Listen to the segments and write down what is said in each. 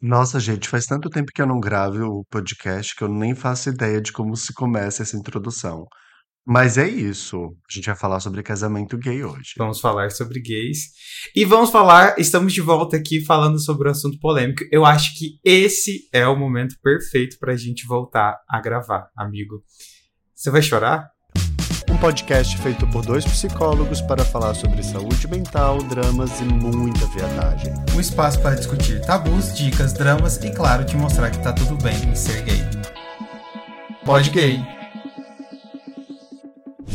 Nossa, gente, faz tanto tempo que eu não gravo o podcast que eu nem faço ideia de como se começa essa introdução. Mas é isso. A gente vai falar sobre casamento gay hoje. Vamos falar sobre gays. E vamos falar, estamos de volta aqui falando sobre o assunto polêmico. Eu acho que esse é o momento perfeito para a gente voltar a gravar, amigo. Você vai chorar? Um podcast feito por dois psicólogos para falar sobre saúde mental, dramas e muita viadagem. Um espaço para discutir tabus, dicas, dramas e, claro, te mostrar que tá tudo bem em ser gay. Pode gay.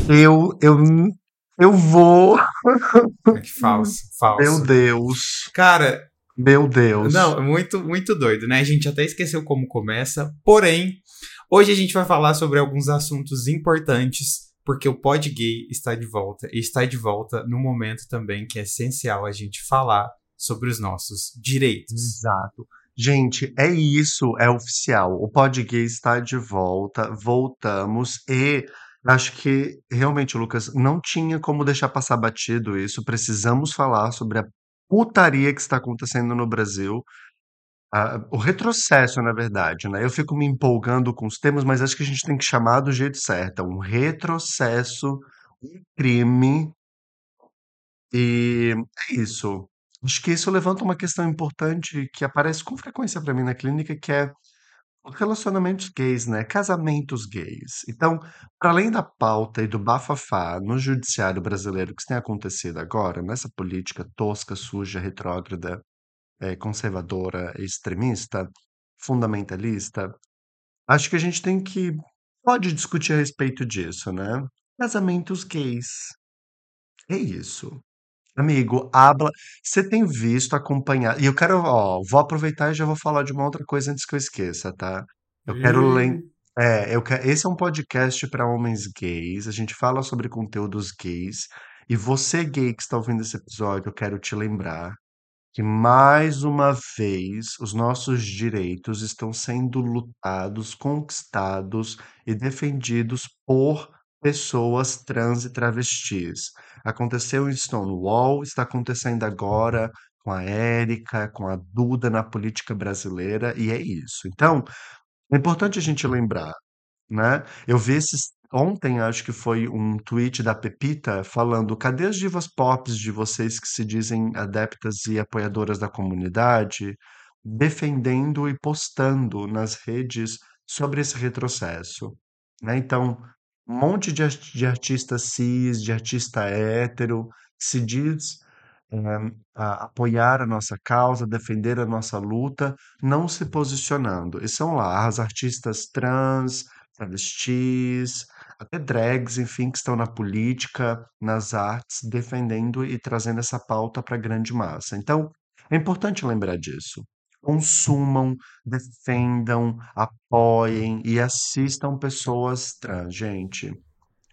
Eu, eu, eu vou. É que falso, falso. Meu Deus. Cara. Meu Deus. Não, é muito, muito doido, né? A gente até esqueceu como começa. Porém, hoje a gente vai falar sobre alguns assuntos importantes porque o Pod Gay está de volta e está de volta no momento também que é essencial a gente falar sobre os nossos direitos. Exato. Gente, é isso, é oficial. O Pod Gay está de volta, voltamos e acho que realmente, Lucas, não tinha como deixar passar batido isso. Precisamos falar sobre a putaria que está acontecendo no Brasil. Ah, o retrocesso, na verdade, né? Eu fico me empolgando com os temas, mas acho que a gente tem que chamar do jeito certo. É um retrocesso, um crime. E é isso. Acho que isso levanta uma questão importante que aparece com frequência para mim na clínica, que é relacionamentos gays, né? Casamentos gays. Então, para além da pauta e do bafafá no judiciário brasileiro que tem acontecido agora, nessa política tosca, suja, retrógrada, é, conservadora, extremista, fundamentalista, acho que a gente tem que pode discutir a respeito disso, né? Casamentos gays. É isso. Amigo, habla. Você tem visto, acompanhar. E eu quero, ó, vou aproveitar e já vou falar de uma outra coisa antes que eu esqueça, tá? Eu quero ler. É, eu quero... esse é um podcast para homens gays. A gente fala sobre conteúdos gays. E você, gay, que está ouvindo esse episódio, eu quero te lembrar que mais uma vez os nossos direitos estão sendo lutados, conquistados e defendidos por pessoas trans e travestis. Aconteceu em Stonewall, está acontecendo agora com a Érica, com a Duda na política brasileira, e é isso. Então, é importante a gente lembrar, né? Eu vi esses Ontem, acho que foi um tweet da Pepita falando: cadê as divas pop de vocês que se dizem adeptas e apoiadoras da comunidade, defendendo e postando nas redes sobre esse retrocesso? Né? Então, um monte de, de artista cis, de artista hétero, se diz é, a apoiar a nossa causa, defender a nossa luta, não se posicionando. E são lá as artistas trans, travestis, até drags, enfim, que estão na política, nas artes, defendendo e trazendo essa pauta para a grande massa. Então, é importante lembrar disso. Consumam, defendam, apoiem e assistam pessoas trans, gente.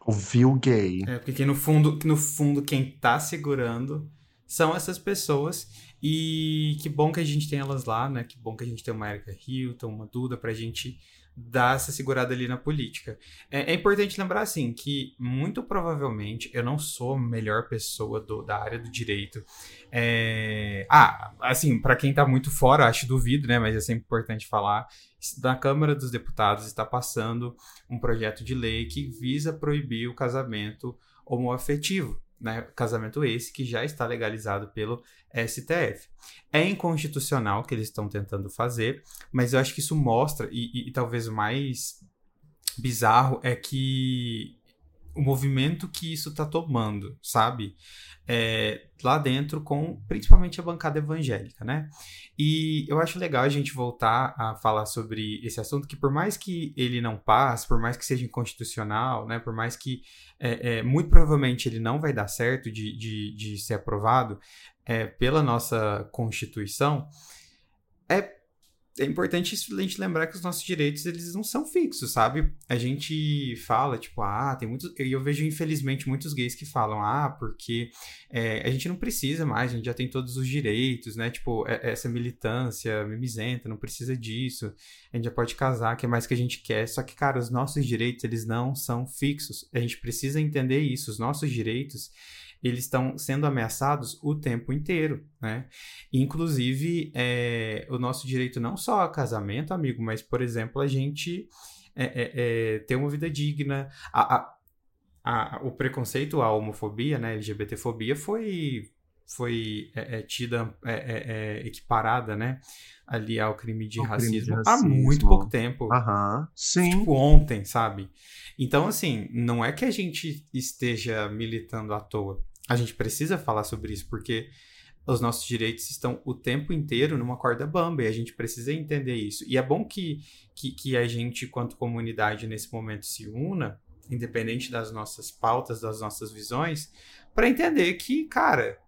Ouviu gay. É, porque no fundo, no fundo, quem está segurando são essas pessoas. E que bom que a gente tem elas lá, né? Que bom que a gente tem uma Erika Hilton, uma Duda, pra gente dar essa segurada ali na política. É, é, importante lembrar, assim, que muito provavelmente eu não sou a melhor pessoa do, da área do direito. É... Ah, assim, para quem tá muito fora, acho duvido, né? Mas é sempre importante falar. Na Câmara dos Deputados está passando um projeto de lei que visa proibir o casamento homoafetivo né, casamento esse que já está legalizado pelo STF. É inconstitucional que eles estão tentando fazer, mas eu acho que isso mostra, e, e, e talvez o mais bizarro é que o movimento que isso está tomando, sabe? É, lá dentro com principalmente a bancada evangélica, né? E eu acho legal a gente voltar a falar sobre esse assunto, que por mais que ele não passe, por mais que seja inconstitucional, né? Por mais que é, é, muito provavelmente ele não vai dar certo de, de, de ser aprovado é, pela nossa Constituição, é é importante a gente lembrar que os nossos direitos eles não são fixos, sabe? A gente fala, tipo, ah, tem muitos. E eu vejo, infelizmente, muitos gays que falam, ah, porque é, a gente não precisa mais, a gente já tem todos os direitos, né? Tipo, é, essa militância mimizenta, não precisa disso, a gente já pode casar, que é mais que a gente quer. Só que, cara, os nossos direitos, eles não são fixos. A gente precisa entender isso. Os nossos direitos eles estão sendo ameaçados o tempo inteiro, né? Inclusive, é, o nosso direito não só a casamento, amigo, mas, por exemplo, a gente é, é, é ter uma vida digna. A, a, a, o preconceito, a homofobia, né, LGBTfobia foi foi é, é, tida, é, é, é, equiparada, né, ali ao crime de, racismo, crime de racismo, há muito pouco tempo. Aham, sim. Tipo, ontem, sabe? Então, assim, não é que a gente esteja militando à toa. A gente precisa falar sobre isso, porque os nossos direitos estão o tempo inteiro numa corda bamba e a gente precisa entender isso. E é bom que, que, que a gente, quanto comunidade, nesse momento se una, independente das nossas pautas, das nossas visões, para entender que, cara,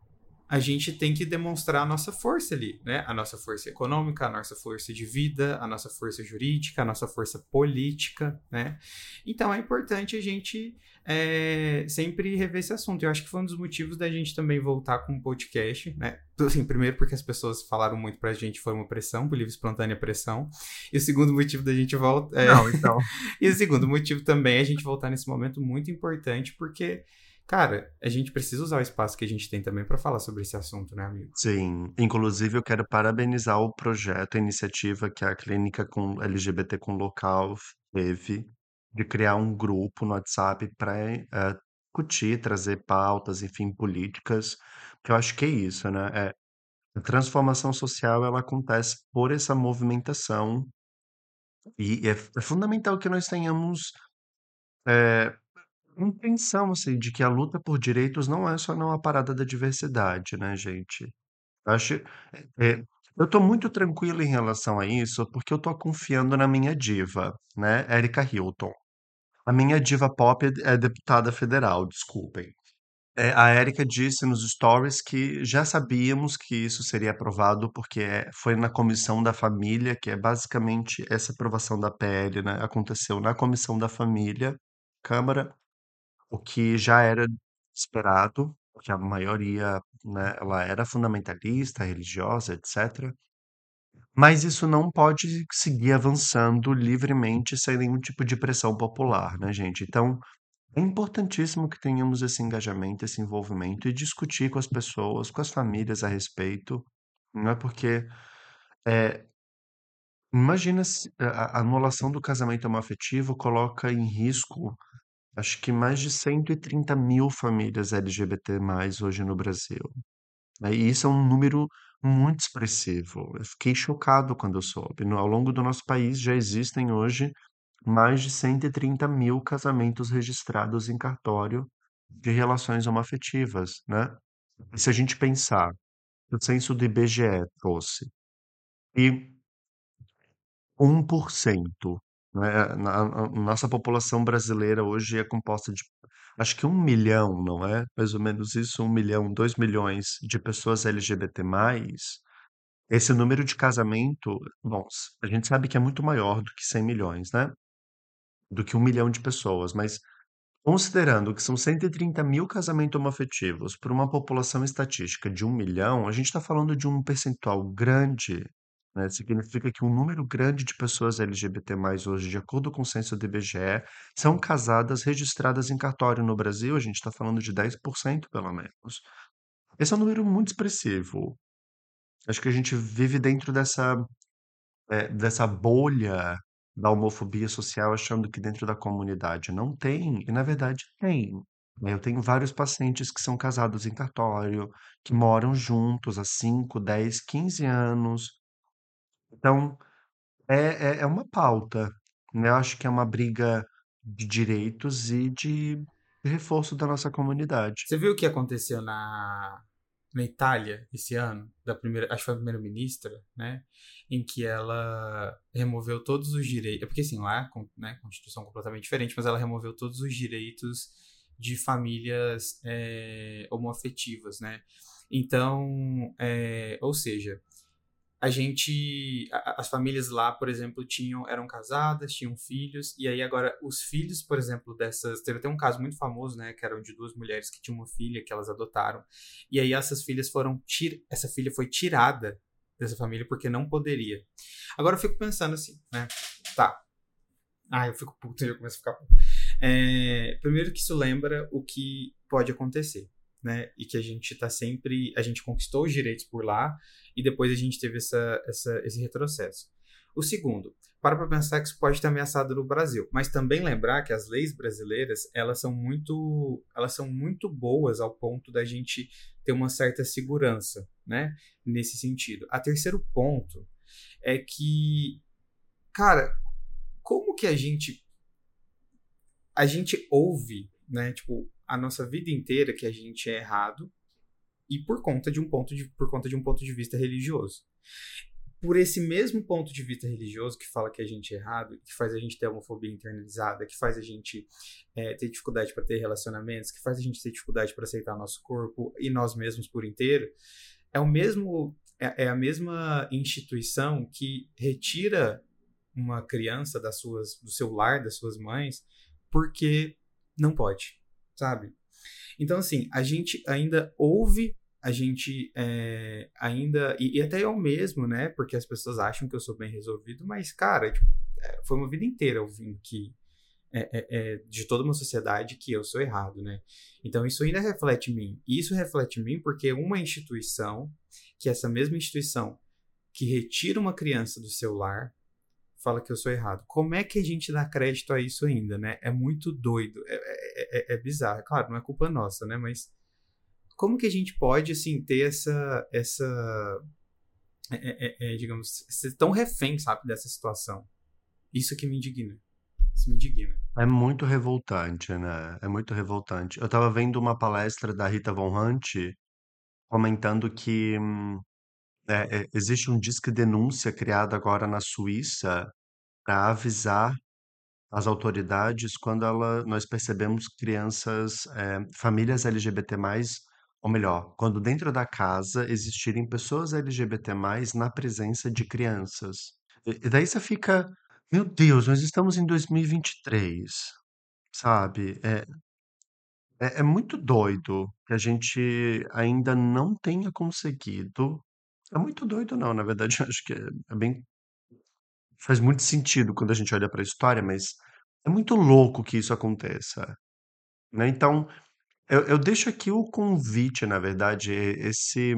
a gente tem que demonstrar a nossa força ali, né? A nossa força econômica, a nossa força de vida, a nossa força jurídica, a nossa força política, né? Então é importante a gente é, sempre rever esse assunto. Eu acho que foi um dos motivos da gente também voltar com um podcast, né? Assim, primeiro porque as pessoas falaram muito pra gente, foi uma pressão, por livre espontânea pressão. E o segundo motivo da gente voltar... É... Não, então... e o segundo motivo também é a gente voltar nesse momento muito importante, porque Cara, a gente precisa usar o espaço que a gente tem também para falar sobre esse assunto, né, amigo? Sim. Inclusive, eu quero parabenizar o projeto, a iniciativa que a Clínica com LGBT com Local teve de criar um grupo no WhatsApp para é, discutir, trazer pautas, enfim, políticas, que eu acho que é isso, né? É, a transformação social ela acontece por essa movimentação e é, é fundamental que nós tenhamos é, compreensão, assim, de que a luta por direitos não é só numa parada da diversidade, né, gente? Acho, é, eu tô muito tranquilo em relação a isso, porque eu tô confiando na minha diva, né, Erika Hilton. A minha diva pop é deputada federal, desculpem. É, a Erika disse nos stories que já sabíamos que isso seria aprovado, porque é, foi na comissão da família, que é basicamente essa aprovação da PL, né? Aconteceu na comissão da família, Câmara, o que já era esperado, porque a maioria, né, ela era fundamentalista, religiosa, etc. Mas isso não pode seguir avançando livremente sem nenhum tipo de pressão popular, né, gente? Então, é importantíssimo que tenhamos esse engajamento, esse envolvimento e discutir com as pessoas, com as famílias a respeito, não é porque é, imagina se a anulação do casamento homoafetivo coloca em risco Acho que mais de 130 mil famílias LGBT+, hoje no Brasil, né, e isso é um número muito expressivo. Eu fiquei chocado quando eu soube. Ao longo do nosso país já existem hoje mais de 130 mil casamentos registrados em cartório de relações homoafetivas, né. E se a gente pensar, o censo do IBGE trouxe, e 1% né, na a nossa população brasileira hoje é composta de, acho que um milhão, não é? Mais ou menos isso, um milhão, dois milhões de pessoas LGBT+. Esse número de casamento, bom, a gente sabe que é muito maior do que 100 milhões, né? Do que um milhão de pessoas, mas considerando que são 130 mil casamentos homoafetivos por uma população estatística de um milhão, a gente está falando de um percentual grande né, significa que um número grande de pessoas LGBT+, hoje, de acordo com o censo do IBGE, são casadas registradas em cartório no Brasil, a gente está falando de 10% pelo menos. Esse é um número muito expressivo. Acho que a gente vive dentro dessa, é, dessa bolha da homofobia social, achando que dentro da comunidade não tem, e na verdade tem. Eu tenho vários pacientes que são casados em cartório, que moram juntos há 5, 10, 15 anos, então, é é é uma pauta, né, eu acho que é uma briga de direitos e de reforço da nossa comunidade. Você viu o que aconteceu na na Itália esse ano, da primeira, acho que foi a primeira-ministra, né, em que ela removeu todos os direitos, é porque assim, lá, né, constituição completamente diferente, mas ela removeu todos os direitos de famílias é, homoafetivas, né, então, é, ou seja, a gente as famílias lá por exemplo tinham eram casadas tinham filhos e aí agora os filhos por exemplo dessas teve até um caso muito famoso né que eram de duas mulheres que tinham uma filha que elas adotaram e aí essas filhas foram tir essa filha foi tirada dessa família porque não poderia. Agora eu fico pensando assim né tá. Ah eu fico puto eu começo a ficar é, primeiro que isso lembra o que pode acontecer né? E que a gente tá sempre. A gente conquistou os direitos por lá e depois a gente teve essa, essa, esse retrocesso. O segundo, para para pensar que isso pode ter ameaçado no Brasil, mas também lembrar que as leis brasileiras elas são muito elas são muito boas ao ponto da gente ter uma certa segurança, né? Nesse sentido. A terceiro ponto é que, cara, como que a gente a gente ouve, né? Tipo, a nossa vida inteira que a gente é errado e por conta de um ponto de por conta de um ponto de vista religioso por esse mesmo ponto de vista religioso que fala que a gente é errado, que faz a gente ter homofobia internalizada, que faz a gente é, ter dificuldade para ter relacionamentos, que faz a gente ter dificuldade para aceitar nosso corpo e nós mesmos por inteiro, é o mesmo é, é a mesma instituição que retira uma criança das suas do seu lar, das suas mães, porque não pode, sabe? Então assim, a gente ainda ouve a gente é, ainda. E, e, até eu mesmo, né? Porque as pessoas acham que eu sou bem resolvido, mas, cara, tipo, é, foi uma vida inteira ouvindo que. É, é, de toda uma sociedade que eu sou errado, né? Então isso ainda reflete em mim. E isso reflete em mim porque uma instituição, que essa mesma instituição que retira uma criança do seu lar, fala que eu sou errado. Como é que a gente dá crédito a isso ainda, né? É muito doido. É, é, é bizarro. Claro, não é culpa nossa, né? Mas como que a gente pode, assim, ter essa, essa é, é, é, é, digamos, ser tão refém, sabe, dessa situação? Isso que me indigna. Isso me indigna. É muito revoltante, né? É muito revoltante. Eu tava vendo uma palestra da Rita Von Hunt comentando que hum, é, existe um disque denúncia criado agora na Suíça para avisar as autoridades quando ela, nós percebemos crianças, é, famílias LGBT+, ou melhor, quando dentro da casa existirem pessoas LGBT+, na presença de crianças. E e daí você fica: "Meu Deus, nós estamos em 2023", sabe. É é é muito doido que a gente ainda não tenha conseguido é muito doido não, na verdade eu acho que é é bem faz muito sentido quando a gente olha para a história, mas é muito louco que isso aconteça, né. Então eu eu deixo aqui o convite, na verdade, esse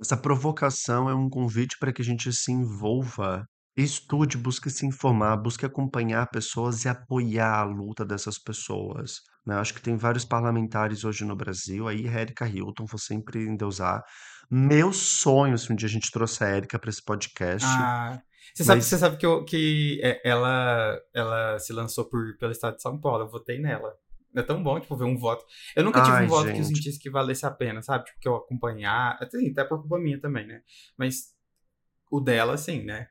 essa provocação é um convite para que a gente se envolva, estude, busque se informar, busque acompanhar pessoas e apoiar a luta dessas pessoas, né. Acho que tem vários parlamentares hoje no Brasil, aí Erika Hilton, vou sempre endeusar. Meu sonho, se um dia a gente trouxer a Erika para esse podcast, Ah, você sabe mas você sabe que eu que, eh, ela ela se lançou por pelo estado de São Paulo, eu votei nela. É tão bom, tipo, ver um voto. Eu nunca tive um Ai, voto que eu gente. sentisse que valesse a pena, sabe? Tipo, que eu acompanhar. Assim, até por culpa minha também, né? Mas o dela, sim, né?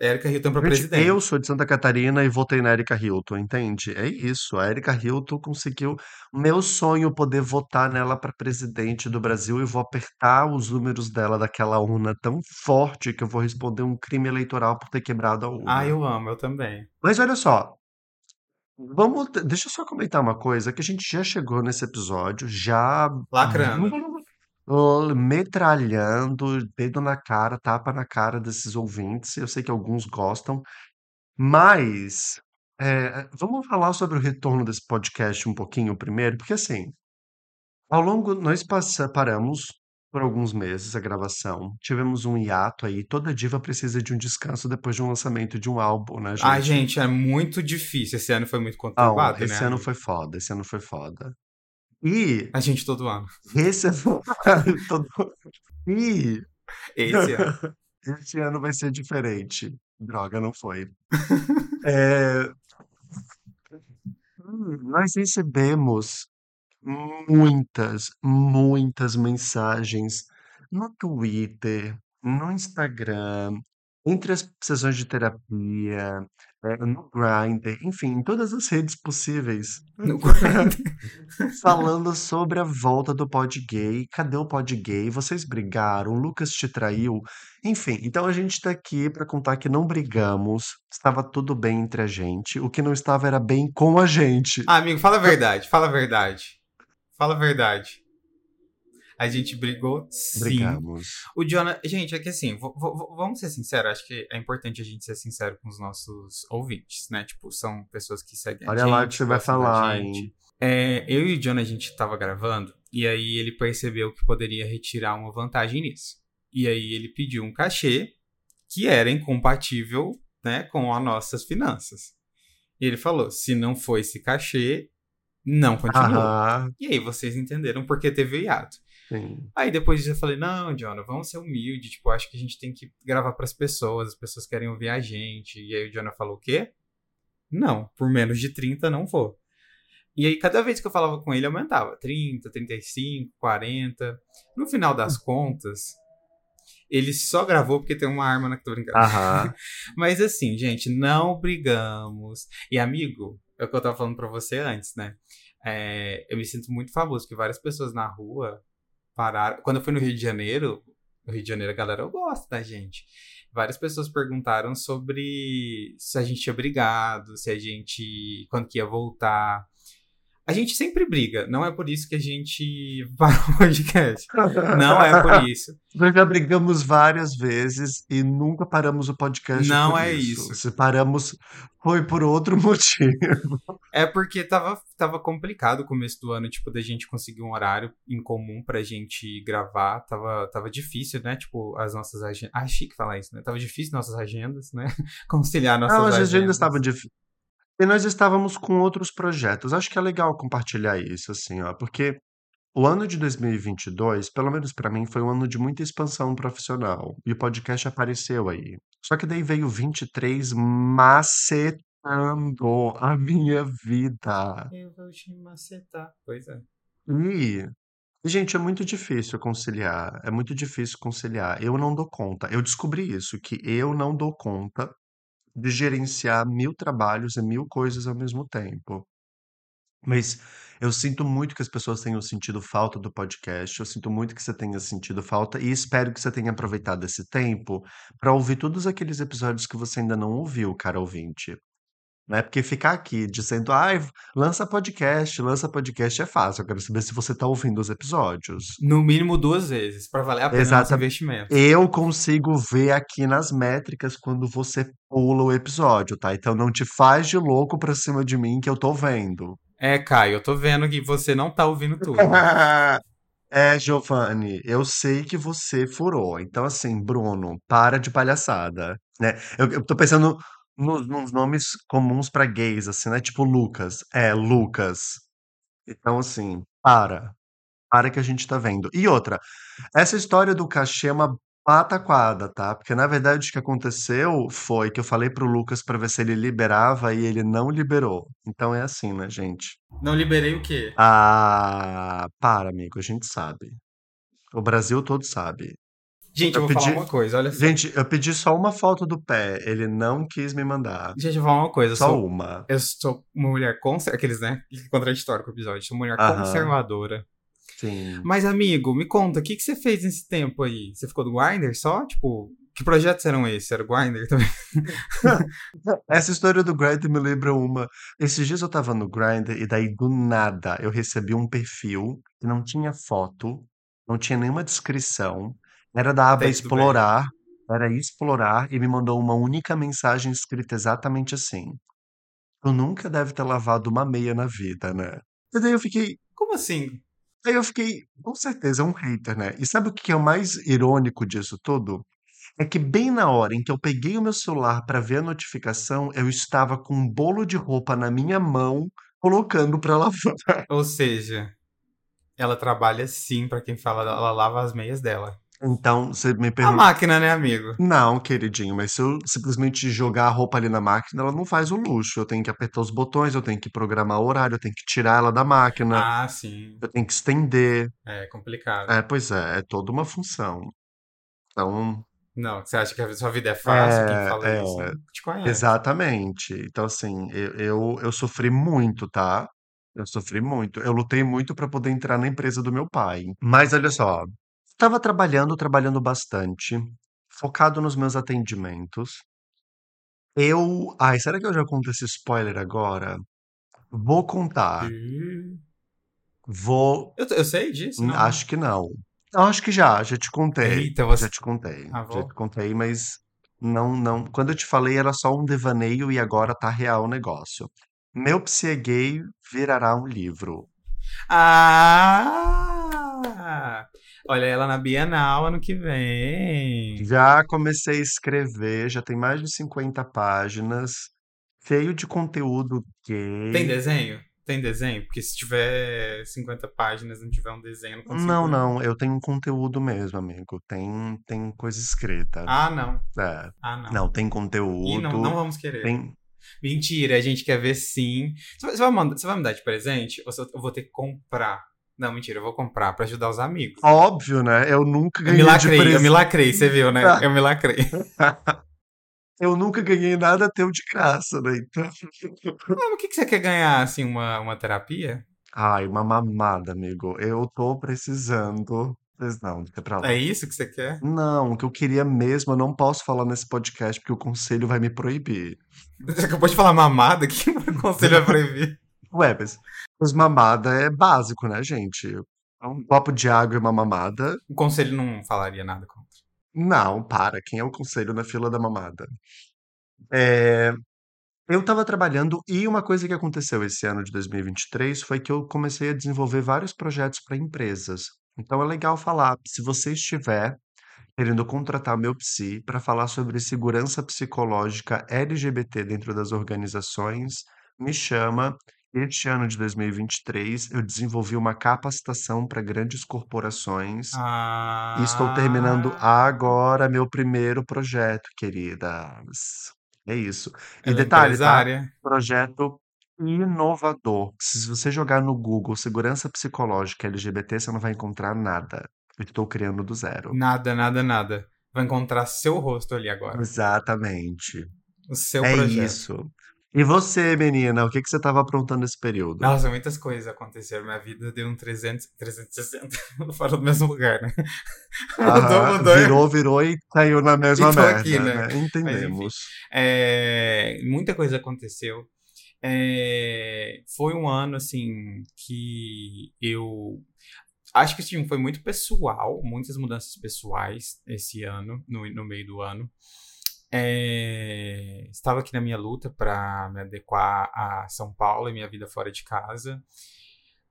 Érica Hilton pra Gente, eu presidente. sou de Santa Catarina e votei na Erika Hilton, entende? É isso, a Erika Hilton conseguiu meu sonho poder votar nela para presidente do Brasil e vou apertar os números dela daquela urna tão forte que eu vou responder um crime eleitoral por ter quebrado a Ah, urna. eu amo, eu também. Mas olha só, vamos, deixa eu só comentar uma coisa que a gente já chegou nesse episódio, já Lacrando. Metralhando, dedo na cara, tapa na cara desses ouvintes. Eu sei que alguns gostam, mas é, vamos falar sobre o retorno desse podcast um pouquinho primeiro, porque assim, ao longo, nós passa, paramos por alguns meses a gravação, tivemos um hiato aí, toda diva precisa de um descanso depois de um lançamento de um álbum, né, Ai, gente? gente, é muito difícil. Esse ano foi muito Não, conturbado, né, esse ano amigo? foi foda, esse ano foi foda. E A gente todo ano. esse ano, todo- e Esse ano. esse ano vai ser diferente. Droga, não foi. É, hum, nós recebemos muitas, muitas mensagens no Twitter, no Instagram, entre as sessões de terapia, eh, no Grindr, enfim, em todas as redes possíveis, No falando sobre a volta do pod gay. Cadê o pod gay? Vocês brigaram? O Lucas te traiu? Enfim, então a gente tá aqui para contar que não brigamos, estava tudo bem entre a gente, o que não estava era bem com a gente. Ah, amigo, fala a verdade, fala a verdade. Fala a verdade. A gente brigou sim. Brigamos. O Jonah. Gente, é que assim, vamos ser sinceros, acho que é importante a gente ser sincero com os nossos ouvintes, né? Tipo, são pessoas que seguem Olha a gente. lá o que você vai falar, gente. hein? É, eu e o John, a gente tava gravando, e aí ele percebeu que poderia retirar uma vantagem nisso. E aí ele pediu um cachê que era incompatível né, com as nossas finanças. E ele falou: se não for esse cachê, não continua. Aham, E aí vocês entenderam porque teve o hiato. Sim. Aí depois disso eu falei, não, Jonah, vamos ser humilde, tipo, acho que a gente tem que gravar pras pessoas, as pessoas querem ouvir a gente. E aí o Jonah falou, o quê? Não, por menos de 30 não vou. E aí cada vez que eu falava com ele aumentava, 30, 35, 40. No final das contas, ele só gravou porque tem uma arma na que tô brincando. Mas assim, gente, não brigamos. E amigo, é o que eu tava falando pra você antes, né? É, eu me sinto muito famoso, que várias pessoas na rua pararam. Quando eu fui no Rio de Janeiro, no Rio de Janeiro a galera gosta da gente. Várias pessoas perguntaram sobre se a gente tinha brigado, se a gente. quando que ia voltar. A gente sempre briga, não é por isso que a gente parou o podcast. Não é por isso. Nós já brigamos várias vezes e nunca paramos o podcast Não é isso. isso. Se paramos, foi por outro motivo. É porque tava, tava complicado o começo do ano, tipo, da gente conseguir um horário em comum pra gente gravar. Tava, tava difícil, né? Tipo, as nossas agendas. Ah, chique falar isso, né? Tava difícil nossas agendas, né? Conciliar nossas Não, as agendas. agendas estavam difíceis. E nós estávamos com outros projetos. Acho que é legal compartilhar isso, assim, ó, porque o ano de 2022, pelo menos pra mim, foi um ano de muita expansão profissional. E o podcast apareceu aí. Só que daí veio o 23 macetando a minha vida. Eu vou te macetar. Pois é. E, gente, é muito difícil conciliar. É muito difícil conciliar. Eu não dou conta. Eu descobri isso, que eu não dou conta de gerenciar mil trabalhos e mil coisas ao mesmo tempo. Mas eu sinto muito que as pessoas tenham sentido falta do podcast. Eu sinto muito que você tenha sentido falta e espero que você tenha aproveitado esse tempo para ouvir todos aqueles episódios que você ainda não ouviu, cara ouvinte. Né? Porque ficar aqui dizendo, ai, lança podcast, lança podcast é fácil. Eu quero saber se você está ouvindo os episódios. No mínimo duas vezes, pra valer a pena o nosso Exata- investimento. Eu consigo ver aqui nas métricas quando você pula o episódio, tá? Então não te faz de louco pra cima de mim que eu tô vendo. É, Caio, eu tô vendo que você não tá ouvindo tudo. É, Giovanni, eu sei que você furou. Então, assim, Bruno, para de palhaçada, né? Eu, eu tô pensando nos, nos nomes comuns pra gays, assim, né? Tipo Lucas. É, Lucas. Então, assim, para. Para que a gente tá vendo. E outra, essa história do cachê é uma pataquada, tá? Porque, na verdade, o que aconteceu foi que eu falei pro Lucas pra ver se ele liberava e ele não liberou. Então é assim, né, gente? Não liberei o quê? Ah, para, amigo, a gente sabe. O Brasil todo sabe. Gente, eu, Eu vou falar pedi- uma coisa, olha só. Gente, eu pedi só uma foto do pé, ele não quis me mandar. Gente, eu vou falar uma coisa. Só sou, uma. eu sou uma mulher conservadora. Aqueles, né? Contraditório com o episódio. Sou uma mulher Aham. conservadora. Sim. Mas, amigo, me conta, o que, que você fez nesse tempo aí? Você ficou do Grindr só? Tipo, que projetos eram esses? Era o Grindr também? Essa história do Grindr me lembra uma. Esses dias eu tava no Grindr e daí do nada eu recebi um perfil que não tinha foto, não tinha nenhuma descrição, era da aba bem. explorar, era explorar e me mandou uma única mensagem escrita exatamente assim. Tu nunca deve ter lavado uma meia na vida, né? E daí eu fiquei, Como assim? Aí eu fiquei, com certeza, é um hater, né? E sabe o que é o mais irônico disso tudo? É que bem na hora em que eu peguei o meu celular para ver a notificação, eu estava com um bolo de roupa na minha mão, colocando para lavar. Ou seja, ela trabalha sim, pra quem fala, ela lava as meias dela. Então, você me A pergunta. máquina, né, amigo? Não, queridinho, mas se eu simplesmente jogar a roupa ali na máquina, ela não faz o luxo. Eu tenho que apertar os botões, eu tenho que programar o horário, eu tenho que tirar ela da máquina, Ah, sim. eu tenho que estender. É complicado. É, pois é, é toda uma função. Então, Não, você acha que a sua vida é fácil? Quem É, fala é. isso não te conhece. Exatamente. Então, assim, eu, eu, eu sofri muito, tá? Eu sofri muito. Eu lutei muito para poder entrar na empresa do meu pai. Mas olha só, estava trabalhando, trabalhando bastante, focado nos meus atendimentos. Eu. Ai, será que eu já conto esse spoiler agora? Vou contar. Ih, Vou. Eu, eu sei disso, não? Acho que não. Eu acho que já, já te contei. Eita, você... Já te contei. Ah, Já te contei, mas não, não. Quando eu te falei era só um devaneio e agora tá real o negócio. Meu Psi é Gay virará um livro. Ah! Olha ela na Bienal ano que vem. Já comecei a escrever, já tem mais de 50 páginas, cheio de conteúdo Tem gay. desenho? Tem desenho? Porque se tiver 50 páginas e não tiver um desenho, não consigo Não, não, eu tenho conteúdo mesmo, amigo. Tem, tem coisa escrita. Ah, não. É. Ah, não. Não, tem conteúdo. não, não vamos querer. Tem. Mentira, a gente quer ver sim. Você vai, mandar- você vai me dar de presente? Ou eu vou ter que comprar? Não, mentira, eu vou comprar pra ajudar os amigos. Óbvio, né? Eu nunca Eu me ganhei de lacrei, eu me presente. lacrei, você viu, né? Eu me lacrei. Eu nunca ganhei nada teu de graça, né? Então. Mas o que, que você quer ganhar, assim, uma, uma terapia? Ai, uma mamada, amigo. Eu tô precisando. Mas não, deixa pra lá. É isso que você quer? Não, o que eu queria mesmo, eu não posso falar nesse podcast porque o conselho vai me proibir. Você acabou de falar mamada, que o conselho vai proibir. Ué, mas os mamada é básico, né, gente? Um copo de água e uma mamada. O conselho não falaria nada contra. Não, para. Quem é o conselho na fila da mamada? É, eu estava trabalhando e uma coisa que aconteceu esse ano de 2023 foi que eu comecei a desenvolver vários projetos para empresas. Então é legal falar, se você estiver querendo contratar meu psi para falar sobre segurança psicológica LGBT dentro das organizações, me chama. Este ano de 2023 eu desenvolvi uma capacitação para grandes corporações Ah. e estou terminando agora meu primeiro projeto, queridas. É isso. E Ela é detalhe, tá? Projeto inovador. Se você jogar no Google segurança psicológica LGBT, você não vai encontrar nada. Eu estou criando do zero. Nada, nada, nada. Vai encontrar seu rosto ali agora. Exatamente. O seu É projeto. isso. E você, menina, o que que você estava aprontando nesse período? Nossa, muitas coisas aconteceram. Minha vida deu um 300, 360 fora do mesmo lugar, né? mudou, Aham, mudou. virou, virou e caiu na mesma merda, aqui, né? né? Entendemos. É, muita coisa aconteceu. É, foi um ano, assim, que eu. Acho que assim, foi muito pessoal, muitas mudanças pessoais esse ano, no, no meio do ano. É, estava aqui na minha luta para me adequar a São Paulo e minha vida fora de casa.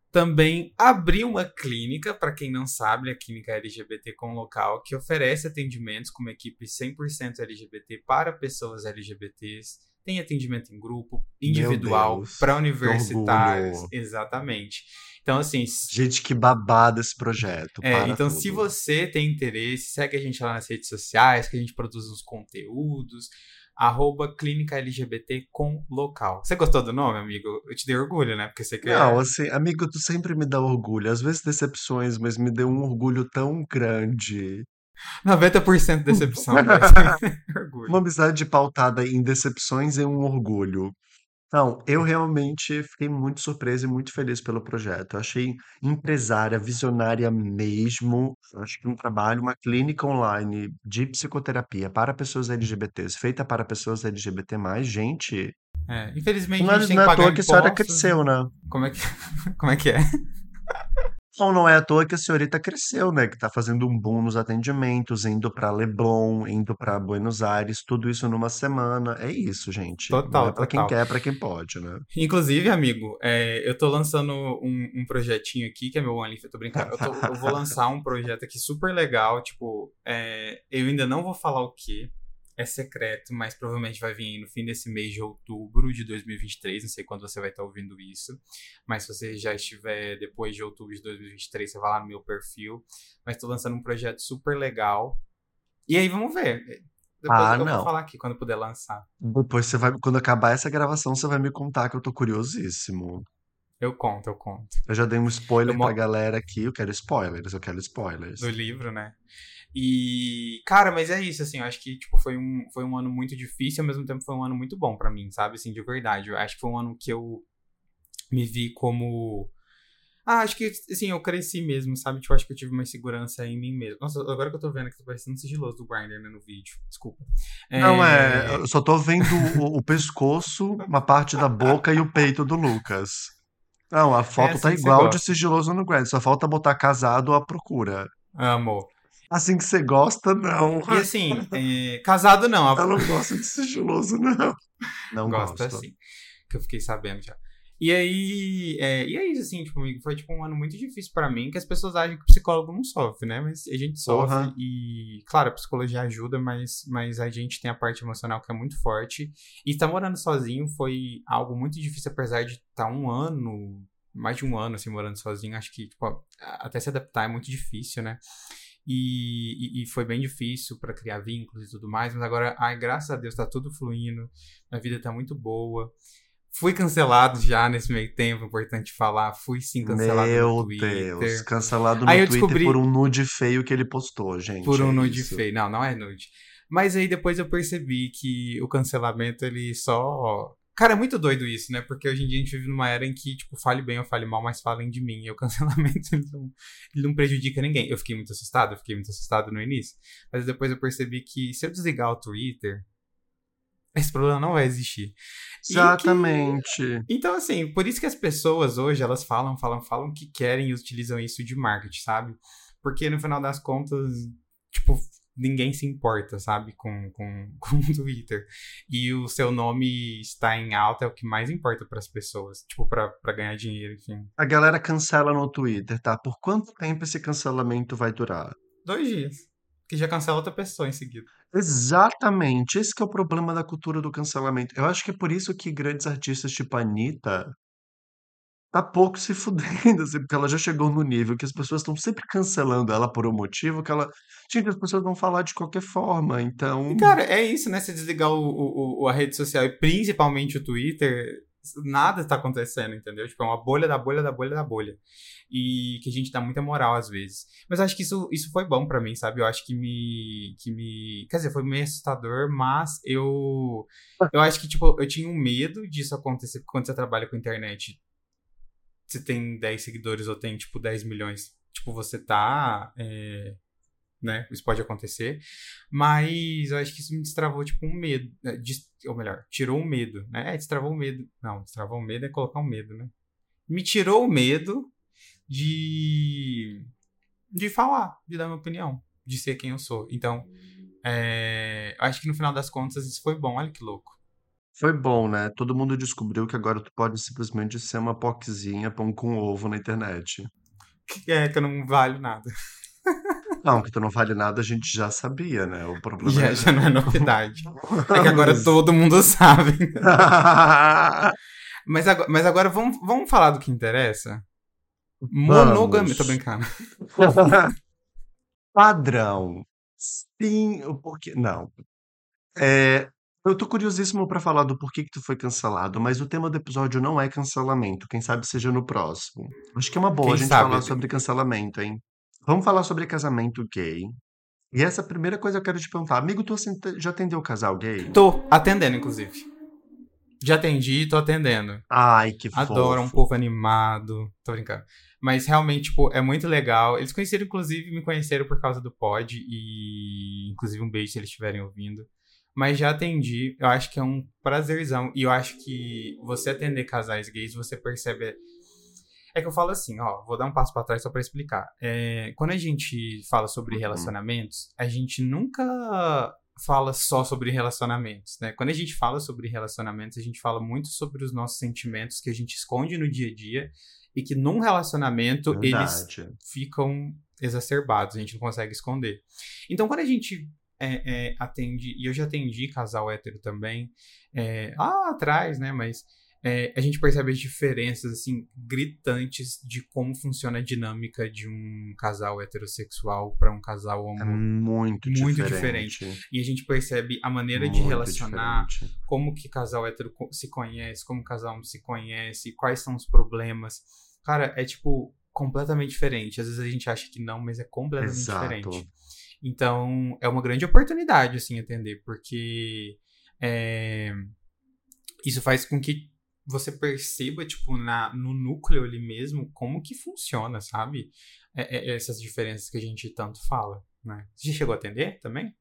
Também abri uma clínica, para quem não sabe, a clínica LGBT com local, que oferece atendimentos com uma equipe 100% LGBT para pessoas LGBTs. Tem atendimento em grupo, individual, para universitários. Exatamente. Então, assim, Gente, que babado esse projeto. é, então, tudo. se você tem interesse, segue a gente lá nas redes sociais, que a gente produz uns conteúdos. Arroba Clínica LGBT com local. Você gostou do nome, amigo? Eu te dei orgulho, né? Porque você quer. Não, assim, amigo, tu sempre me dá orgulho. Às vezes decepções, mas me deu um orgulho tão grande. 90% decepção, mas orgulho. Uma amizade pautada em decepções e um orgulho. Não, eu realmente fiquei muito surpreso e muito feliz pelo projeto. Eu achei empresária, visionária mesmo. Eu Acho que um trabalho, uma clínica online de psicoterapia para pessoas LGBTs, feita para pessoas LGBT+, gente, É, infelizmente, não a é, gente tem não que é à pagar toa que a senhora impostos. cresceu, né? Como é que, como é, que é? Não, não é à toa que a senhorita cresceu, né? Que tá fazendo um boom nos atendimentos, indo pra Leblon, indo pra Buenos Aires, tudo isso numa semana. É isso, gente. Não Total, é pra quem quer, é pra quem pode, né? Inclusive, amigo, é, eu tô lançando um, um projetinho aqui, que é meu OnlyFans, eu tô brincando. Eu, tô- eu vou lançar um projeto aqui super legal, tipo, é, eu ainda não vou falar o que, é secreto, mas provavelmente vai vir no fim desse mês de outubro de 2023, não sei quando você vai estar ouvindo isso, mas se você já estiver depois de outubro de 2023, você vai lá no meu perfil, mas tô lançando um projeto super legal, e aí vamos ver. Depois Ah, eu não. vou falar aqui quando puder lançar. Depois você vai, quando acabar essa gravação, você vai me contar que eu tô curiosíssimo. Eu conto, eu conto. Eu já dei um spoiler Eu mo- pra galera aqui, eu quero spoilers, eu quero spoilers. do livro, né? E, cara, mas é isso, assim, eu acho que, tipo, foi um, foi um ano muito difícil, ao mesmo tempo foi um ano muito bom pra mim, sabe? Assim, de verdade. Eu acho que foi um ano que eu me vi como... Ah, acho que, assim, eu cresci mesmo, sabe? Tipo, acho que eu tive uma segurança em mim mesmo. Nossa, agora que eu tô vendo que tá parecendo um sigiloso do Grindr, né, no vídeo. Desculpa. Não, é, eu só tô vendo o, o pescoço, uma parte da boca e o peito do Lucas. Não, a foto assim tá igual de sigiloso no Grand, só falta botar casado à procura. Amo. Assim que você gosta, não. E, assim, é, casado não. Eu não gosto de sigiloso, não. Não Gosto gosto. assim. que eu fiquei sabendo já. E aí, é, e é isso, assim, tipo, amigo, foi tipo um ano muito difícil para mim, que as pessoas acham que o psicólogo não sofre, né? Mas a gente sofre Porra. e, claro, a psicologia ajuda, mas, mas a gente tem a parte emocional que é muito forte. E estar morando sozinho foi algo muito difícil, apesar de estar um ano, mais de um ano, assim, morando sozinho. Acho que, tipo, até se adaptar é muito difícil, né? E, e, e foi bem difícil para criar vínculos e tudo mais, mas agora, ai, graças a Deus, tá tudo fluindo, a vida tá muito boa. Fui cancelado já nesse meio tempo, importante falar. Fui sim cancelado Meu no Twitter. Deus, cancelado no Aí Twitter por um nude feio que ele postou, gente. Por um é nude isso. feio. Não, não é nude. Mas aí depois eu percebi que o cancelamento, ele só. Cara, é muito doido isso, né? Porque hoje em dia a gente vive numa era em que, tipo, fale bem ou fale mal, mas falem de mim. E o cancelamento ele não, ele não prejudica ninguém. Eu fiquei muito assustado, eu fiquei muito assustado no início. Mas depois eu percebi que se eu desligar o Twitter, esse problema não vai existir. E que- Exatamente. Então, assim, por isso que as pessoas hoje, elas falam, falam, falam que querem e utilizam isso de marketing, sabe? Porque no final das contas, tipo, ninguém se importa, sabe, com, com, com o Twitter. E o seu nome está em alta é o que mais importa para as pessoas, tipo, pra ganhar dinheiro, enfim. A galera cancela no Twitter, tá? Por quanto tempo esse cancelamento vai durar? Dois dias. Que já cancela outra pessoa em seguida. Exatamente. Esse que é o problema da cultura do cancelamento. Eu acho que é por isso que grandes artistas tipo a Anitta tá pouco se fudendo, assim, porque ela já chegou no nível que as pessoas estão sempre cancelando ela por um motivo que ela. Gente, as pessoas vão falar de qualquer forma, então. Cara, é isso, né? Se desligar o, o, o- a rede social e principalmente o Twitter, nada tá acontecendo, entendeu? Tipo, é uma bolha da bolha da bolha da bolha. E que a gente dá muita moral às vezes. Mas acho que isso, isso foi bom pra mim, sabe? Eu acho que me, que me. Quer dizer, foi meio assustador, mas eu. Eu acho que, tipo, eu tinha um medo disso acontecer quando você trabalha com internet. Você tem 10 seguidores ou tem, tipo, 10 milhões. Tipo, você tá. é, né? Isso pode acontecer. Mas eu acho que isso me destravou, tipo, um medo. des- Ou melhor, tirou o medo, né? É, destravou o medo. Não, destravou o medo é colocar um medo, né? Me tirou o medo de. de falar, de dar minha opinião, de ser quem eu sou. Então, é, acho que no final das contas isso foi bom. Olha que louco. Foi bom, né? Todo mundo descobriu que agora tu pode simplesmente ser uma poquezinha pão com ovo na internet. É, que eu não valho nada. Não, que tu não vale nada, a gente já sabia, né? O problema Já, é. já não é novidade. É que agora todo mundo sabe. Mas agora, mas agora vamos, vamos falar do que interessa? Monogamia. Tô brincando. Padrão. Sim, o porquê. Não. É, eu tô curiosíssimo pra falar do porquê que tu foi cancelado, mas o tema do episódio não é cancelamento. Quem sabe seja no próximo. Acho que é uma boa Quem a gente sabe? falar sobre cancelamento, hein? Vamos falar sobre casamento gay. E essa primeira coisa que eu quero te perguntar. Amigo, tu já atendeu casal gay? Tô atendendo, inclusive. Já atendi e tô atendendo. Ai, que Adoro um fofo. povo animado. Tô brincando. Mas realmente, tipo, é muito legal. Eles conheceram, inclusive, me conheceram por causa do pod. E, inclusive, um beijo se eles estiverem ouvindo. Mas já atendi. Eu acho que é um prazerzão. E eu acho que você atender casais gays, você percebe. É que eu falo assim, ó, vou dar um passo pra trás só pra explicar. É, quando a gente fala sobre Uhum. relacionamentos, a gente nunca fala só sobre relacionamentos, né? Quando a gente fala sobre relacionamentos, a gente fala muito sobre os nossos sentimentos que a gente esconde no dia a dia e que num relacionamento eles Verdade. ficam exacerbados, a gente não consegue esconder. Então, quando a gente é, é, atende, e eu já atendi casal hétero também, é, lá atrás, né? Mas é, a gente percebe as diferenças, assim, gritantes de como funciona a dinâmica de um casal heterossexual para um casal É homo. muito, Muito diferente. E a gente percebe a maneira de Muito relacionar, diferente. como que casal hétero se conhece, como casal homo se conhece, quais são os problemas. Cara, é tipo completamente diferente. Às vezes a gente acha que não, mas é completamente Exato. diferente. Então, é uma grande oportunidade, assim, atender, porque é, isso faz com que você perceba, tipo, na, no núcleo ali mesmo, como que funciona, sabe? É- é- essas diferenças que a gente tanto fala, né? Você chegou a atender também?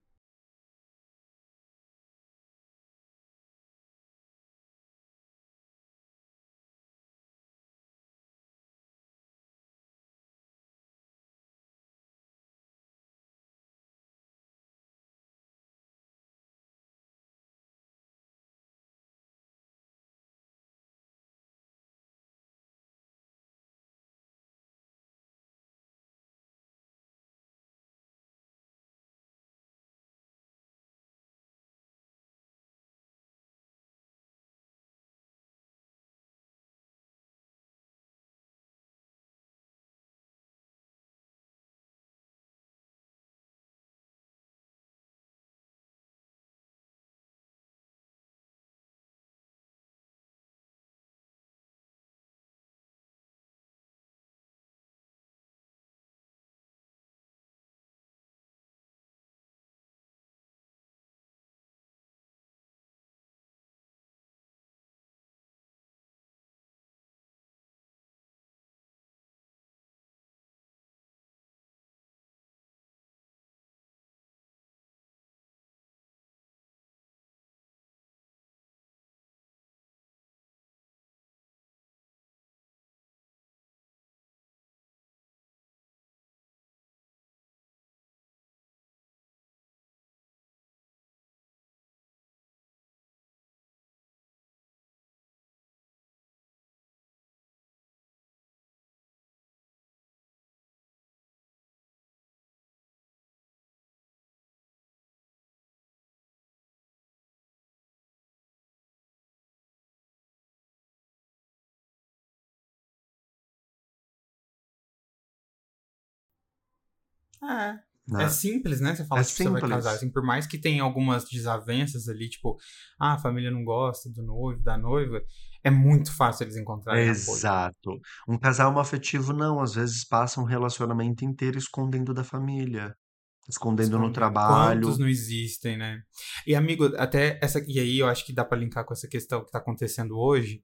É. né? É simples, né? Você fala É que você vai simples. casar. Assim, por mais que tenha algumas desavenças ali, tipo, ah, a família não gosta do noivo, da noiva, é muito fácil eles encontrarem apoio. Exato. Um casal afetivo não, às vezes passa um relacionamento inteiro escondendo da família, escondendo no Escondendo. trabalho. Quantos não existem, né? E, amigo, até essa. E aí eu acho que dá pra linkar com essa questão que tá acontecendo hoje.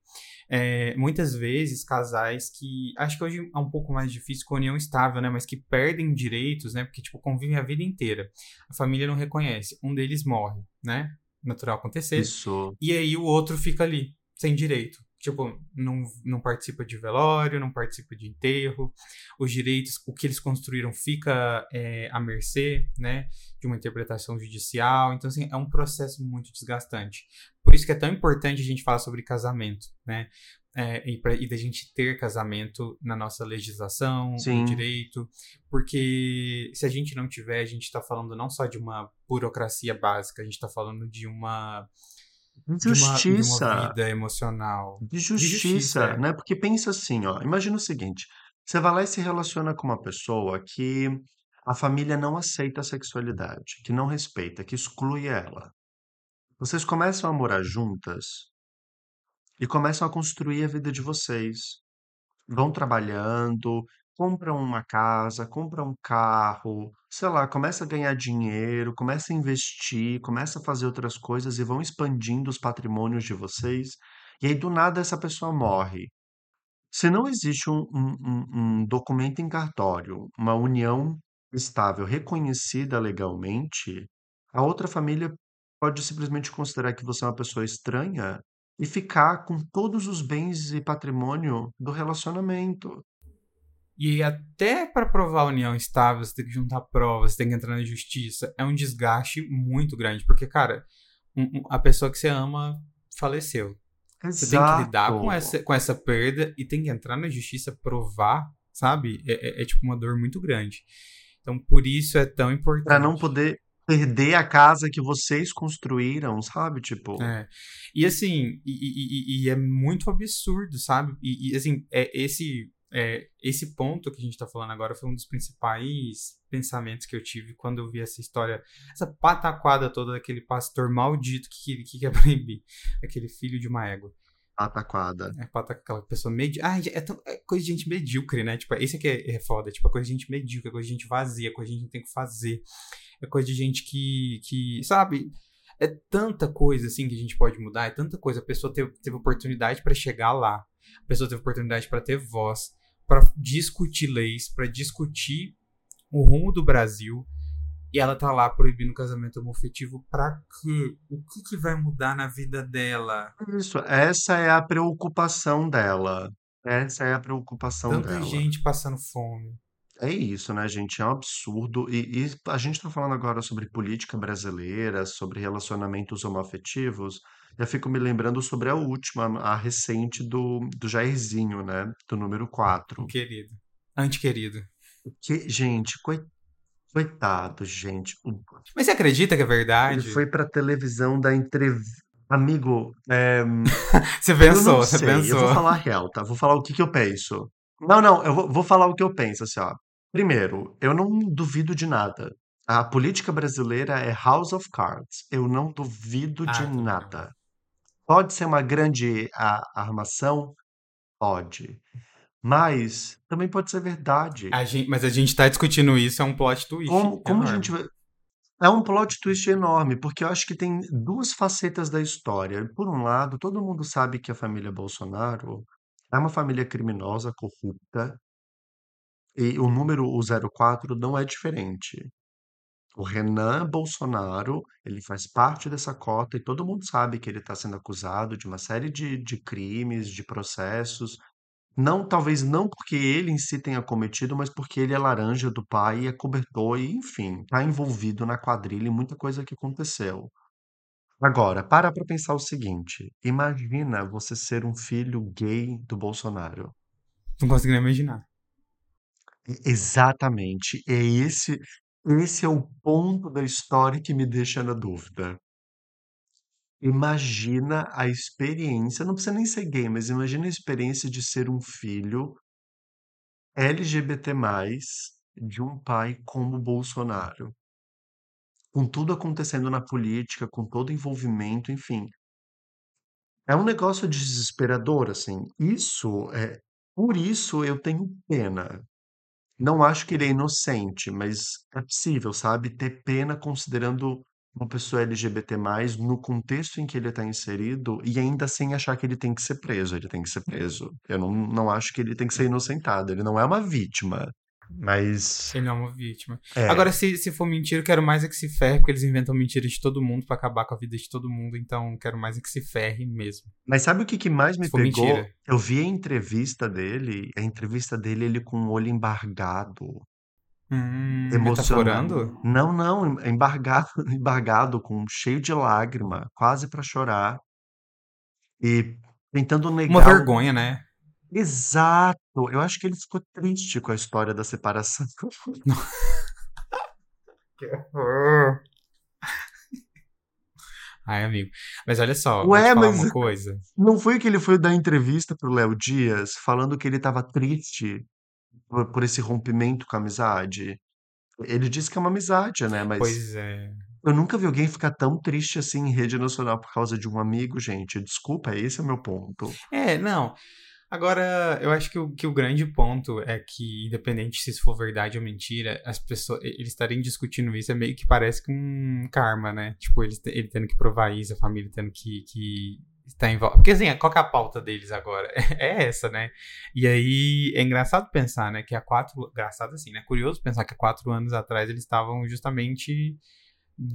É, muitas vezes, casais que. Acho que hoje é um pouco mais difícil com a união estável, né? Mas que perdem direitos, né? Porque, tipo, convivem a vida inteira. A família não reconhece. Um deles morre, né? Natural acontecer. Isso. E aí o outro fica ali, sem direito. Tipo, não, não participa de velório, não participa de enterro. Os direitos, o que eles construíram fica é, à mercê, né? De uma interpretação judicial. Então, assim, é um processo muito desgastante. Por isso que é tão importante a gente falar sobre casamento, né? É, e, pra, e da gente ter casamento na nossa legislação, Sim. no direito, porque se a gente não tiver, a gente está falando não só de uma burocracia básica, a gente está falando de uma de uma, de Justiça. uma vida emocional. De justiça, justiça, é. né? Porque pensa assim, ó, imagina o seguinte, você vai lá e se relaciona com uma pessoa que a família não aceita a sexualidade, que não respeita, que exclui ela. Vocês começam a morar juntas e começam a construir a vida de vocês. Vão trabalhando, compram uma casa, compram um carro, sei lá, começa a ganhar dinheiro, começa a investir, começa a fazer outras coisas e vão expandindo os patrimônios de vocês. E aí, do nada, essa pessoa morre. Se não existe um- um- um documento em cartório, uma união estável reconhecida legalmente, a outra família pode simplesmente considerar que você é uma pessoa estranha e ficar com todos os bens e patrimônio do relacionamento. E até para provar a união estável, você tem que juntar provas, você tem que entrar na justiça. É um desgaste muito grande, porque, cara, um- um- a pessoa que você ama faleceu. Você tem que lidar com essa, com essa perda e tem que entrar na justiça, provar, sabe? É, é- é, tipo uma dor muito grande. Então, por isso é tão importante. Pra não poder perder a casa que vocês construíram, sabe? Tipo, É. E assim, e, e- e- e é muito absurdo, sabe? E, e, assim, é, esse, é, esse ponto que a gente tá falando agora foi um dos principais pensamentos que eu tive quando eu vi essa história, essa pataquada toda daquele pastor maldito que, que quer proibir, aquele filho de uma égua. ataquada. É pata, aquela pessoa medíocre. Ah, é, tão- é coisa de gente medíocre, né? Tipo, esse aqui é, é foda. Tipo, é coisa de gente medíocre, é coisa de gente vazia, é coisa de gente que não tem que fazer. É coisa de gente que, que sabe? É tanta coisa, assim, que a gente pode mudar. É tanta coisa. A pessoa teve, teve oportunidade pra chegar lá. A pessoa teve oportunidade pra ter voz, pra discutir leis, pra discutir o rumo do Brasil. E ela tá lá proibindo o casamento homoafetivo pra quê? O que, que vai mudar na vida dela? Isso, essa é a preocupação dela. Essa é a preocupação Tanta dela. gente passando fome. É isso, né, gente? É um absurdo. E, e a gente tá falando agora sobre política brasileira, sobre relacionamentos homoafetivos. Eu fico me lembrando sobre a última, a recente do, do Jairzinho, né? Do número 4. Querido. Antiquerido. Que, gente, coi- coitado, gente. Mas você acredita que é Ele verdade? foi pra televisão da entrevista. Amigo, é, Você pensou, você sei. Eu pensou. vou falar a real, tá? Vou falar o que que eu penso. Não, não, eu vou, vou falar o que eu penso, assim, ó. Primeiro, eu não duvido de nada. A política brasileira é House of Cards. Eu não duvido Ah, de também não. nada. Pode ser uma grande a- armação? Pode. Mas também pode ser verdade. A gente- mas a gente tá discutindo isso, é um plot twist. Como, como a enorme. gente vai. É um plot twist enorme, porque eu acho que tem duas facetas da história. Por um lado, todo mundo sabe que a família Bolsonaro é uma família criminosa, corrupta, e o número o 04 não é diferente. O Renan Bolsonaro, ele faz parte dessa cota e todo mundo sabe que ele está sendo acusado de uma série de, de crimes, de processos. Não, talvez não porque ele em si tenha cometido, mas porque ele é laranja do pai e é cobertor e, enfim, está envolvido na quadrilha e muita coisa que aconteceu. Agora, para para pensar o seguinte: imagina você ser um filho gay do Bolsonaro. Não consigo nem imaginar. Exatamente. É esse, esse é o ponto da história que me deixa na dúvida. Imagina a experiência, não precisa nem ser gay, mas imagina a experiência de ser um filho LGBT+, de um pai como Bolsonaro. Com tudo acontecendo na política, com todo o envolvimento, enfim. É um negócio desesperador, assim. Isso é por isso eu tenho pena. Não acho que ele é inocente, mas é possível, sabe, ter pena considerando uma pessoa LGBT+, no contexto em que ele está inserido, e ainda sem achar que ele tem que ser preso. Ele tem que ser preso. Eu não, não acho que ele tem que ser inocentado. Ele não é uma vítima. Mas. Ele não é uma vítima. É. Agora, se, se for mentira, eu quero mais é que se ferre, porque eles inventam mentira de todo mundo pra acabar com a vida de todo mundo. Então, quero mais é que se ferre mesmo. Mas sabe o que, que mais me pegou? mentira. Eu vi a entrevista dele, a entrevista dele, ele com o olho embargado, Hum, emocionado. metaforando? Não, não, embargado, embargado, com cheio de lágrima, quase para chorar, e tentando Uma negar. o- vergonha, né? Exato! Eu acho que ele ficou triste com a história da separação. Ai, amigo. Mas olha só, vou Ué, falar mas- uma coisa. Não foi que ele foi dar entrevista pro Léo Dias falando que ele estava triste por, por esse rompimento com a amizade? Ele disse que é uma amizade, né? Mas Pois é. eu nunca vi alguém ficar tão triste assim em rede nacional por causa de um amigo, gente. Desculpa, esse é o meu ponto. É, não. Agora, eu acho que o, que o grande ponto é que, independente se isso for verdade ou mentira, as pessoas, eles estarem discutindo isso é meio que parece que um karma, né? Tipo, eles, te- ele tendo que provar isso, a família tendo que, que estar em volta. Porque, assim, qual é a pauta deles agora? É essa, né? E aí, é engraçado pensar, né? Que há quatro... Engraçado assim, né? Curioso pensar que há quatro anos atrás eles estavam justamente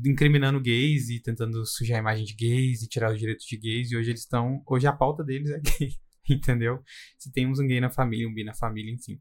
incriminando gays e tentando sujar a imagem de gays e tirar os direitos de gays. E hoje eles estão... Hoje a pauta deles é gay. Entendeu? Se temos um gay na família, um bi na família, enfim.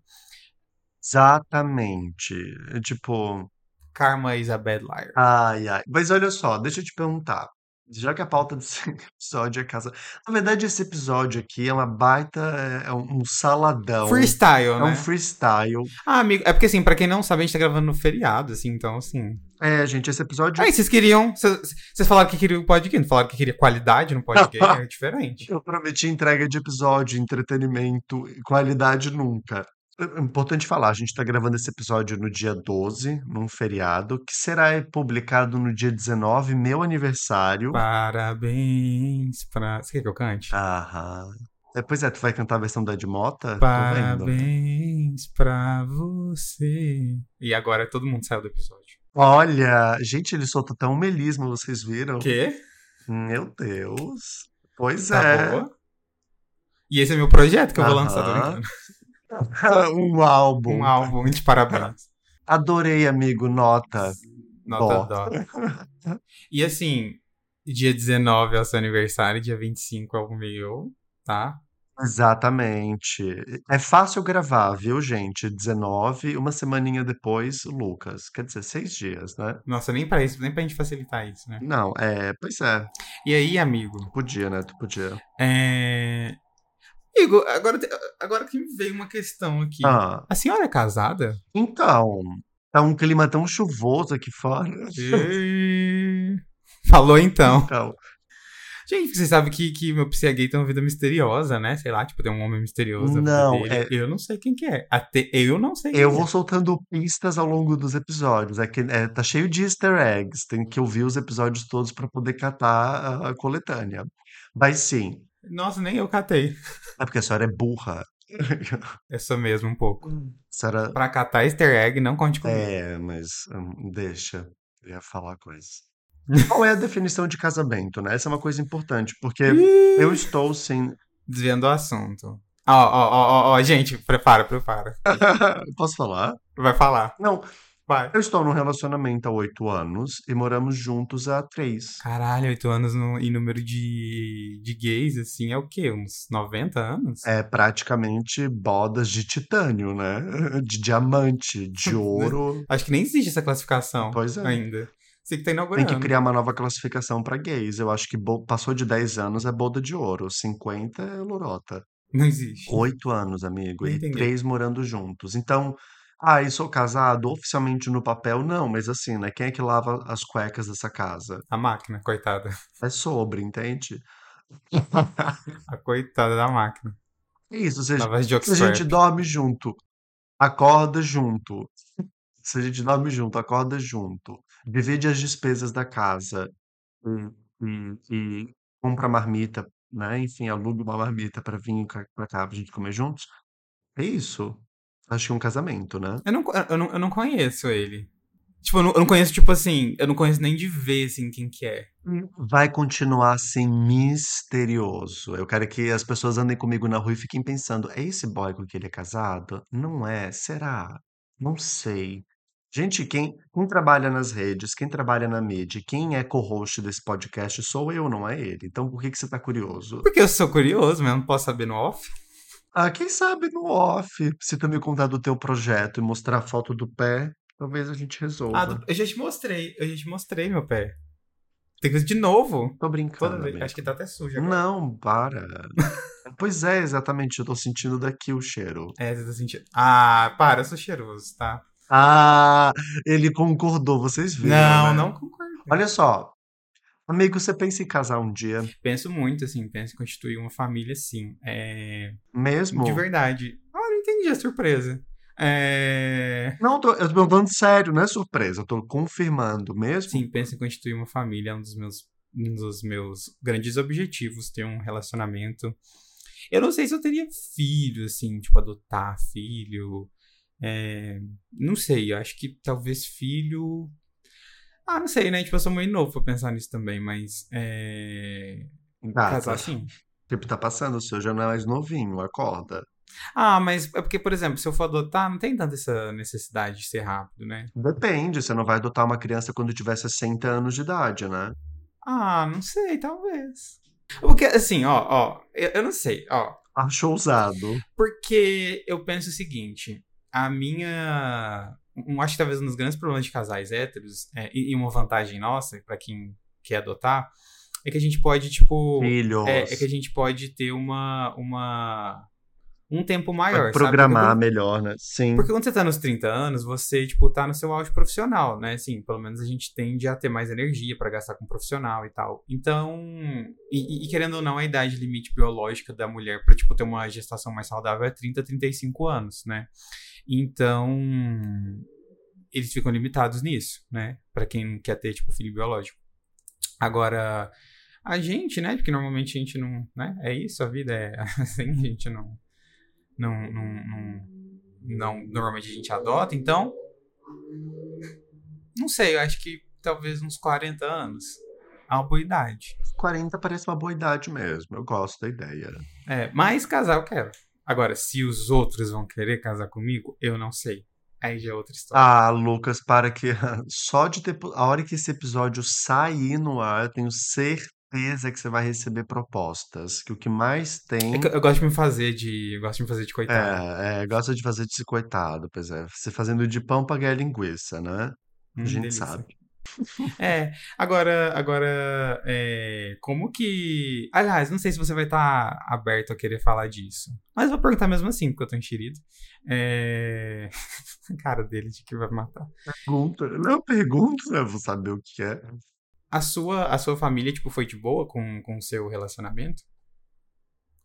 Exatamente. É Tipo, Karma is a bad liar. ai, ai. Mas olha só, deixa eu te perguntar. Já que a pauta desse episódio é casa. Na verdade, esse episódio aqui é uma baita. É um um saladão. Freestyle, É né? um freestyle. Ah, amigo, é porque assim, pra quem não sabe, a gente tá gravando no feriado, assim, então assim. É, gente, esse episódio. Aí, vocês queriam. Vocês falaram que queriam o podcast, não falaram que queria qualidade no podcast, é diferente. Eu prometi entrega de episódio, entretenimento qualidade nunca. É importante falar, a gente está gravando esse episódio no dia 12, num feriado, que será publicado no dia 19, meu aniversário. Parabéns pra. Você quer que eu cante? Aham. É, pois é, tu vai cantar a versão da Edmota? Parabéns pra você. E agora todo mundo saiu do episódio. Olha, gente, ele solta até um melisma, vocês viram? Quê? Meu Deus. Pois Tá é. boa? E esse é meu projeto que eu vou lançar, tô Aham. brincando. um álbum. Um álbum de parabéns. Adorei, amigo. Nota. Nota Dó. dó. E assim, dia 19 é o seu aniversário, dia 25 é o meu, tá? Exatamente. É fácil gravar, viu, gente? 19, uma semaninha depois, Lucas. Quer dizer, seis dias, né? Nossa, nem pra isso, nem pra gente facilitar isso, né? Não, é, pois é. E aí, amigo, Podia, né? Tu podia. é. Amigo, agora, agora que me veio uma questão aqui. Ah, A senhora é casada? então, tá um clima tão chuvoso aqui fora. E- Falou então. Então, Gente, você sabe que, que meu psi é gay tem uma vida misteriosa, né? Sei lá, tipo, tem um homem misterioso. Não, dele. Eu não sei quem que é. Até eu não sei quem eu é. vou soltando pistas ao longo dos episódios. É que é, tá cheio de easter eggs. Tem que ouvir os episódios todos pra poder catar a, a coletânea. Mas sim, Nossa, nem eu catei. é porque a senhora é burra. Eu sou mesmo um pouco. A senhora Pra catar easter egg, não conte comigo. É, mas hum, deixa. Eu ia falar coisa. Qual é a definição de casamento, né? Essa é uma coisa importante, porque eu estou sem. Desviando o assunto. Ó, ó, ó, ó, ó, gente, prepara, prepara. Posso falar? Vai falar. Não, Vai. eu estou num relacionamento há oito anos e moramos juntos há três. Caralho, oito anos no, em número de, de gays, assim, é o quê? Uns 90 anos? É praticamente bodas de titânio, né? De diamante, de ouro. Acho que nem existe essa classificação Pois é. ainda. Você que tá Tem inaugurando. que criar uma nova classificação para gays. Eu acho que passou de 10 anos é boda de ouro, 50 é lorota. Não existe. Oito anos, amigo, Nem e entendi. três morando juntos. Então, ah, eu sou casado oficialmente no papel? Não, mas assim, né? Quem é que lava as cuecas dessa casa? A máquina, coitada. É sobre, entende? A coitada da máquina. É isso, se a, Tava de se a gente dorme junto acorda junto. Se a gente dorme junto, acorda junto, divide as despesas da casa e, e, e compra marmita, né? Enfim, aluga uma marmita para vir cá- pra cá pra gente comer juntos. É isso. Acho que é um casamento, né? Eu não, eu não, eu não conheço ele. Tipo, eu não, eu não conheço, tipo assim, eu não conheço nem de ver, assim, quem que é. Vai continuar assim misterioso. Eu quero que as pessoas andem comigo na rua e fiquem pensando: é esse boy com que ele é casado? Não é? Será? Não sei. Gente, quem, quem trabalha nas redes, quem trabalha na mídia, quem é co-host desse podcast sou eu, não é ele. Então por que que você tá curioso? Porque eu sou curioso, mas eu não posso saber no off. Ah, quem sabe no off, se tu me contar do teu projeto e mostrar a foto do pé, talvez a gente Ah, resolva. do- eu já te mostrei, eu já te mostrei meu pé. Tem que fazer de novo. Tô brincando. Acho que tá até sujo agora. Não, para. Pois é, exatamente. Eu tô sentindo daqui o cheiro. É, você tá sentindo. Ah, para, eu sou cheiroso, tá? Ah, ele concordou, vocês viram, não, né? não concordo. Olha só, amigo, você pensa em casar um dia Penso muito, assim, penso em constituir uma família, sim. É... mesmo? De verdade. Ah, não entendi a surpresa. É... Não, tô- eu tô perguntando sério, não é surpresa. Eu tô confirmando mesmo. Sim, penso em constituir uma família, é um dos meus, um dos meus grandes objetivos, ter um relacionamento. Eu não sei se eu teria filho, assim, tipo, adotar filho. É, Não sei, eu acho que talvez filho. Ah, não sei, né? Tipo, eu sou meio novo pra pensar nisso também, mas. É... Gata, Casar sim. o tempo tá passando, o seu já não é mais novinho, acorda. Ah, mas é porque, por exemplo, se eu for adotar, não tem tanta essa necessidade de ser rápido, né? Depende, você não vai adotar uma criança quando tiver 60 anos de idade, né? Ah, não sei, talvez. Porque, assim, ó, ó, eu, eu não sei, ó. Acho ousado. Porque eu penso o seguinte, a minha. um- acho que talvez um dos grandes problemas de casais héteros, é, e, e uma vantagem nossa, pra quem quer adotar, é que a gente pode, tipo. Filhos. É, é que a gente pode ter uma. uma um tempo maior, Vai programar melhor, né? Sim. Porque quando você tá nos 30 anos, você, tipo, tá no seu auge profissional, né? Assim, pelo menos a gente tende a ter mais energia pra gastar com profissional e tal. Então, e, e- e querendo ou não, a idade limite biológica da mulher pra, tipo, ter uma gestação mais saudável é 30, 35 anos, né? Então, eles ficam limitados nisso, né? Pra quem quer ter, tipo, filho biológico. Agora, a gente, né? Porque normalmente a gente não, né? É isso, a vida é assim, a gente não não, não, não, não- normalmente a gente adota, então não sei, eu acho que talvez uns 40 anos é uma boa idade. 40 parece uma boa idade mesmo. Eu gosto da ideia. É, mas casar eu quero. Agora, se os outros vão querer casar comigo, eu não sei. Aí já é outra história. Ah, Lucas, para que só de ter a hora que esse episódio sair no ar, eu tenho certeza que você vai receber propostas. Que o que mais tem É que eu, eu gosto de me fazer de. Eu gosto de me fazer de coitado. é, é, gosta de fazer de coitado, pois é. Você fazendo de pão pra ganhar linguiça, né? Hum, A gente delícia. sabe. É, agora, agora, é, como que. Aliás, não sei se você vai estar aberto a querer falar disso. Mas vou perguntar mesmo assim, porque eu tô enxerido. É... cara dele de que vai me matar. Pergunta, não pergunta, eu vou saber o que é. A sua, a sua família, tipo, foi de boa com com o seu relacionamento?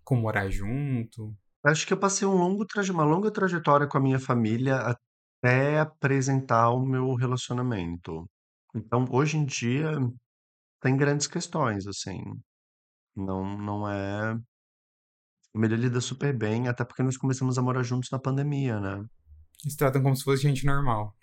Com morar junto? Acho que eu passei um longo traje, uma longa trajetória com a minha família até apresentar o meu relacionamento. Então, hoje em dia, tem grandes questões, assim. Não, não é. A família lida super bem, até porque nós começamos a morar juntos na pandemia, né? Eles tratam como se fosse gente normal.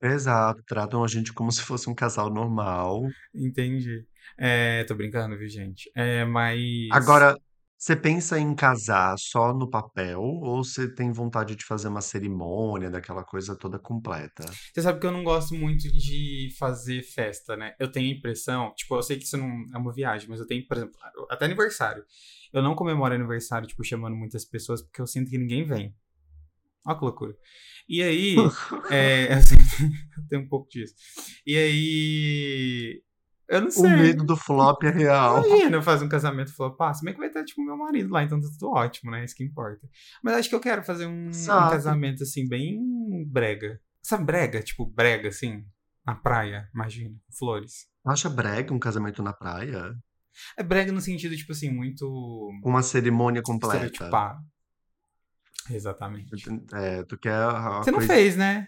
Exato, tratam a gente como se fosse um casal normal. Entendi. É, tô brincando, viu, gente? É, mas. Agora, você pensa em casar só no papel ou você tem vontade de fazer uma cerimônia, daquela coisa toda completa? Você sabe que eu não gosto muito de fazer festa, né? Eu tenho a impressão, tipo, eu sei que isso não é uma viagem, mas eu tenho, por exemplo, até aniversário. Eu não comemoro aniversário, tipo, chamando muitas pessoas, porque eu sinto que ninguém vem. Olha que loucura. E aí, é, eu sempre eu tenho um pouco disso. E aí, eu não O sei. medo do flop é real. Imagina eu fazer um casamento e falar, pá, se bem que vai estar, tipo, meu marido lá, então tá tudo ótimo, né? Isso que importa. Mas acho que eu quero fazer um, um casamento, assim, bem brega. Sabe brega? Tipo, brega, assim, na praia, imagina, flores. Acha brega um casamento na praia? É brega no sentido, tipo assim, muito Uma cerimônia completa. estereotipado. Exatamente. É, tu quer a Você não coisa- fez, né?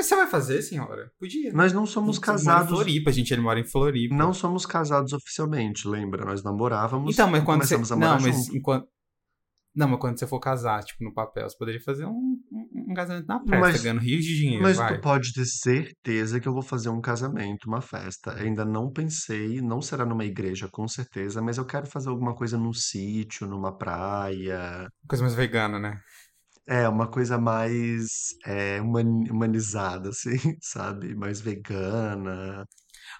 Você vai fazer, senhora? Podia. Nós não somos Você mora em casados. Floripa, gente, ele mora em Floripa. Não somos casados oficialmente, lembra? Nós namorávamos Então, mas quando você. começamos a morar Não, mas enquanto. Não, mas quando você for casar, tipo, no papel, você poderia fazer um, um, um casamento na festa, Mas- ganhando rios de dinheiro, Mas vai. tu pode ter certeza que eu vou fazer um casamento, uma festa. Ainda não pensei, não será numa igreja com certeza, mas eu quero fazer alguma coisa num sítio, numa praia. Coisa mais vegana, né? É, uma coisa mais é, humani- humanizada, assim, sabe? Mais vegana.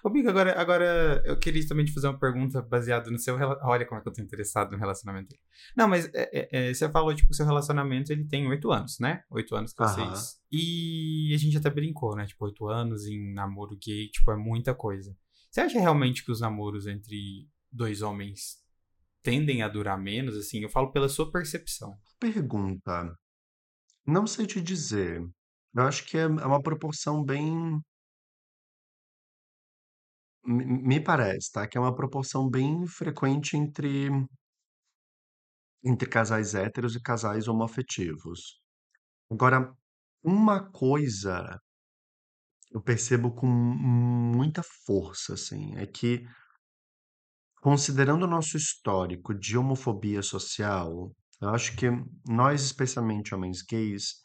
Ô, Biga, agora, agora eu queria também te fazer uma pergunta baseada no seu relacionamento. Olha como é que eu tô interessado no relacionamento dele. Não, mas é, é, é, você falou, tipo, que o seu relacionamento ele tem oito anos, né? Oito anos que Aham. vocês. E a gente até brincou, né? Tipo, oito anos em namoro gay, tipo, é muita coisa. Você acha realmente que os namoros entre dois homens tendem a durar menos, assim? Eu falo pela sua percepção. Pergunta. Não sei te dizer. Eu acho que é é uma proporção bem. Me me parece, tá? Que é uma proporção bem frequente entre, entre casais héteros e casais homoafetivos. Agora, uma coisa eu percebo com muita força, assim, é que, considerando o nosso histórico de homofobia social, eu acho que nós, especialmente homens gays,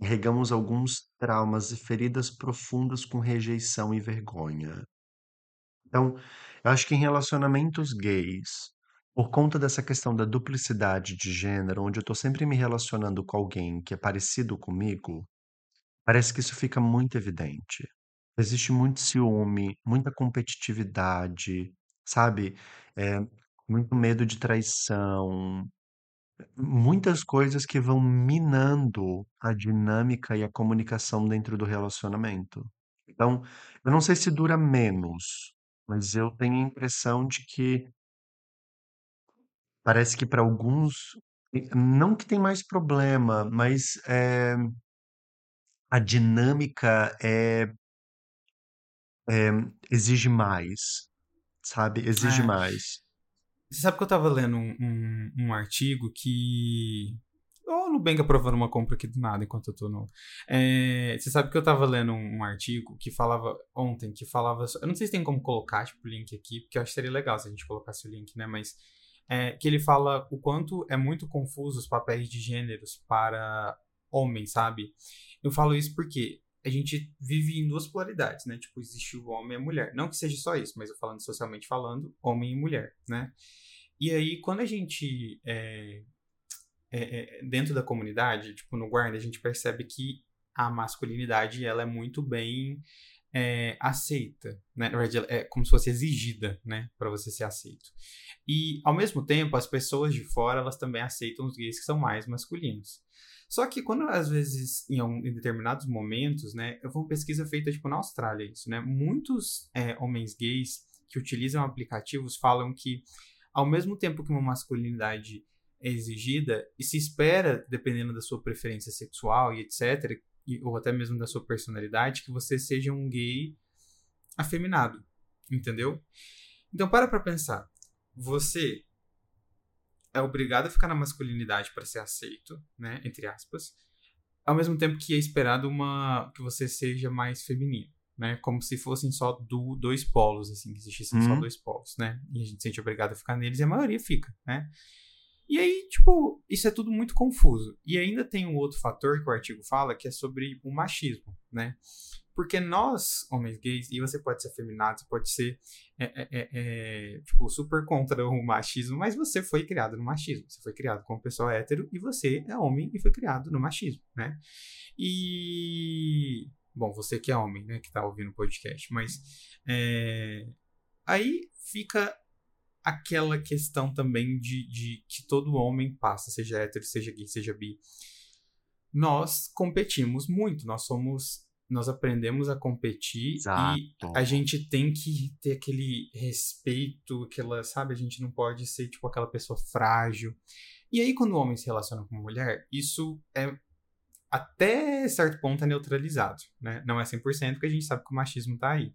carregamos alguns traumas e feridas profundas com rejeição e vergonha. Então, eu acho que em relacionamentos gays, por conta dessa questão da duplicidade de gênero, onde eu tô sempre me relacionando com alguém que é parecido comigo, parece que isso fica muito evidente. Existe muito ciúme, muita competitividade, sabe? É, muito medo de traição, muitas coisas que vão minando a dinâmica e a comunicação dentro do relacionamento. Então, eu não sei se dura menos, mas eu tenho a impressão de que parece que para alguns, não que tem mais problema, mas é, a dinâmica é, é, exige mais, sabe? Exige É. mais. Você sabe que eu tava lendo um, um, um artigo que. Ô, o Nubank aprovando uma compra aqui do nada enquanto eu tô no. É, você sabe que eu tava lendo um, um artigo que falava ontem, que falava. Eu não sei se tem como colocar, tipo, o link aqui, porque eu acho que seria legal se a gente colocasse o link, né? Mas. é, que ele fala o quanto é muito confuso os papéis de gêneros para homens, sabe? Eu falo isso porque a gente vive em duas polaridades, né? Tipo, existe o homem e a mulher. Não que seja só isso, mas eu falando socialmente falando, homem e mulher, né? E aí, quando a gente é, é, é, dentro da comunidade, tipo no guarda, a gente percebe que a masculinidade ela é muito bem é, aceita, né? Na verdade, é como se fosse exigida, né, para você ser aceito. E ao mesmo tempo, as pessoas de fora elas também aceitam os gays que são mais masculinos. Só que quando às vezes em, algum- em determinados momentos, né, eu uma pesquisa feita tipo na Austrália isso, né, muitos é, homens gays que utilizam aplicativos falam que ao mesmo tempo que uma masculinidade é exigida e se espera, dependendo da sua preferência sexual e etc, e- ou até mesmo da sua personalidade, que você seja um gay afeminado, entendeu? Então para pra pensar, você é obrigado a ficar na masculinidade para ser aceito, né, entre aspas, ao mesmo tempo que é esperado uma que você seja mais feminino, né, como se fossem só do, dois polos, assim, que existissem só Uhum. dois polos, né, e a gente se sente obrigado a ficar neles e a maioria fica, né. E aí, tipo, isso é tudo muito confuso. E ainda tem um outro fator que o artigo fala, que é sobre o machismo, né? Porque nós, homens gays, e você pode ser afeminado, você pode ser, é, é, é, é, tipo, super contra o machismo, mas você foi criado no machismo. Você foi criado como pessoa hétero e você é homem e foi criado no machismo, né? E... Bom, você que é homem, né, que tá ouvindo o podcast, mas... é, Aí fica aquela questão também de, de que todo homem passa, seja hétero, seja gay, seja bi. Nós competimos muito, nós somos, nós aprendemos a competir e Exato. a gente tem que ter aquele respeito, aquela, sabe, a gente não pode ser tipo aquela pessoa frágil. E aí quando o homem se relaciona com uma mulher, isso é até certo ponto é neutralizado, né? Não é 100% porque a gente sabe que o machismo tá aí.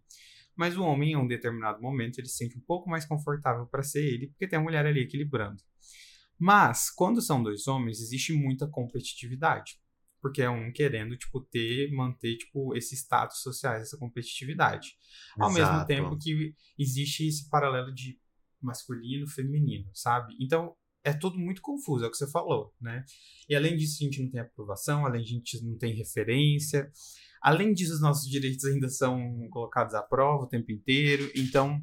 Mas o homem, em um determinado momento, ele se sente um pouco mais confortável para ser ele, porque tem a mulher ali equilibrando. Mas, quando são dois homens, existe muita competitividade. Porque é um querendo, tipo, ter, manter, tipo, esse status social, essa competitividade. Ao mesmo tempo Exato. que existe esse paralelo de masculino, feminino, sabe? Então, é tudo muito confuso, é o que você falou, né? E além disso, a gente não tem aprovação, além disso, a gente não tem referência. Além disso, os nossos direitos ainda são colocados à prova o tempo inteiro. Então,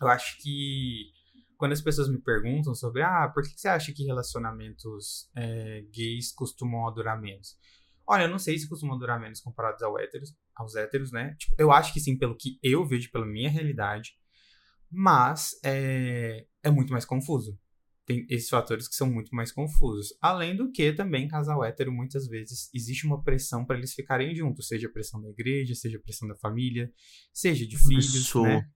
eu acho que quando as pessoas me perguntam sobre, ah, por que você acha que relacionamentos é, gays costumam durar menos? Olha, eu não sei se costumam durar menos comparados aos héteros, aos héteros, né? Tipo, eu acho que sim, pelo que eu vejo, pela minha realidade. Mas é, é muito mais confuso. Tem esses fatores que são muito mais confusos. Além do que também, casal hétero, muitas vezes existe uma pressão para eles ficarem juntos, seja pressão da igreja, seja pressão da família, seja de filhos, Isso. né?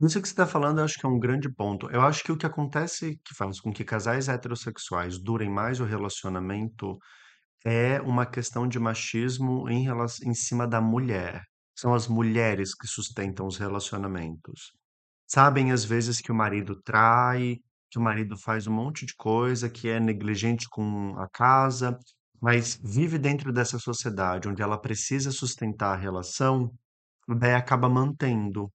Isso que você está falando, eu acho que é um grande ponto. Eu acho que o que acontece que faz com que casais heterossexuais durem mais o relacionamento é uma questão de machismo em, relação, em cima da mulher. São as mulheres que sustentam os relacionamentos. Sabem às vezes que o marido trai, que o marido faz um monte de coisa, que é negligente com a casa, mas vive dentro dessa sociedade onde ela precisa sustentar a relação, daí acaba mantendo.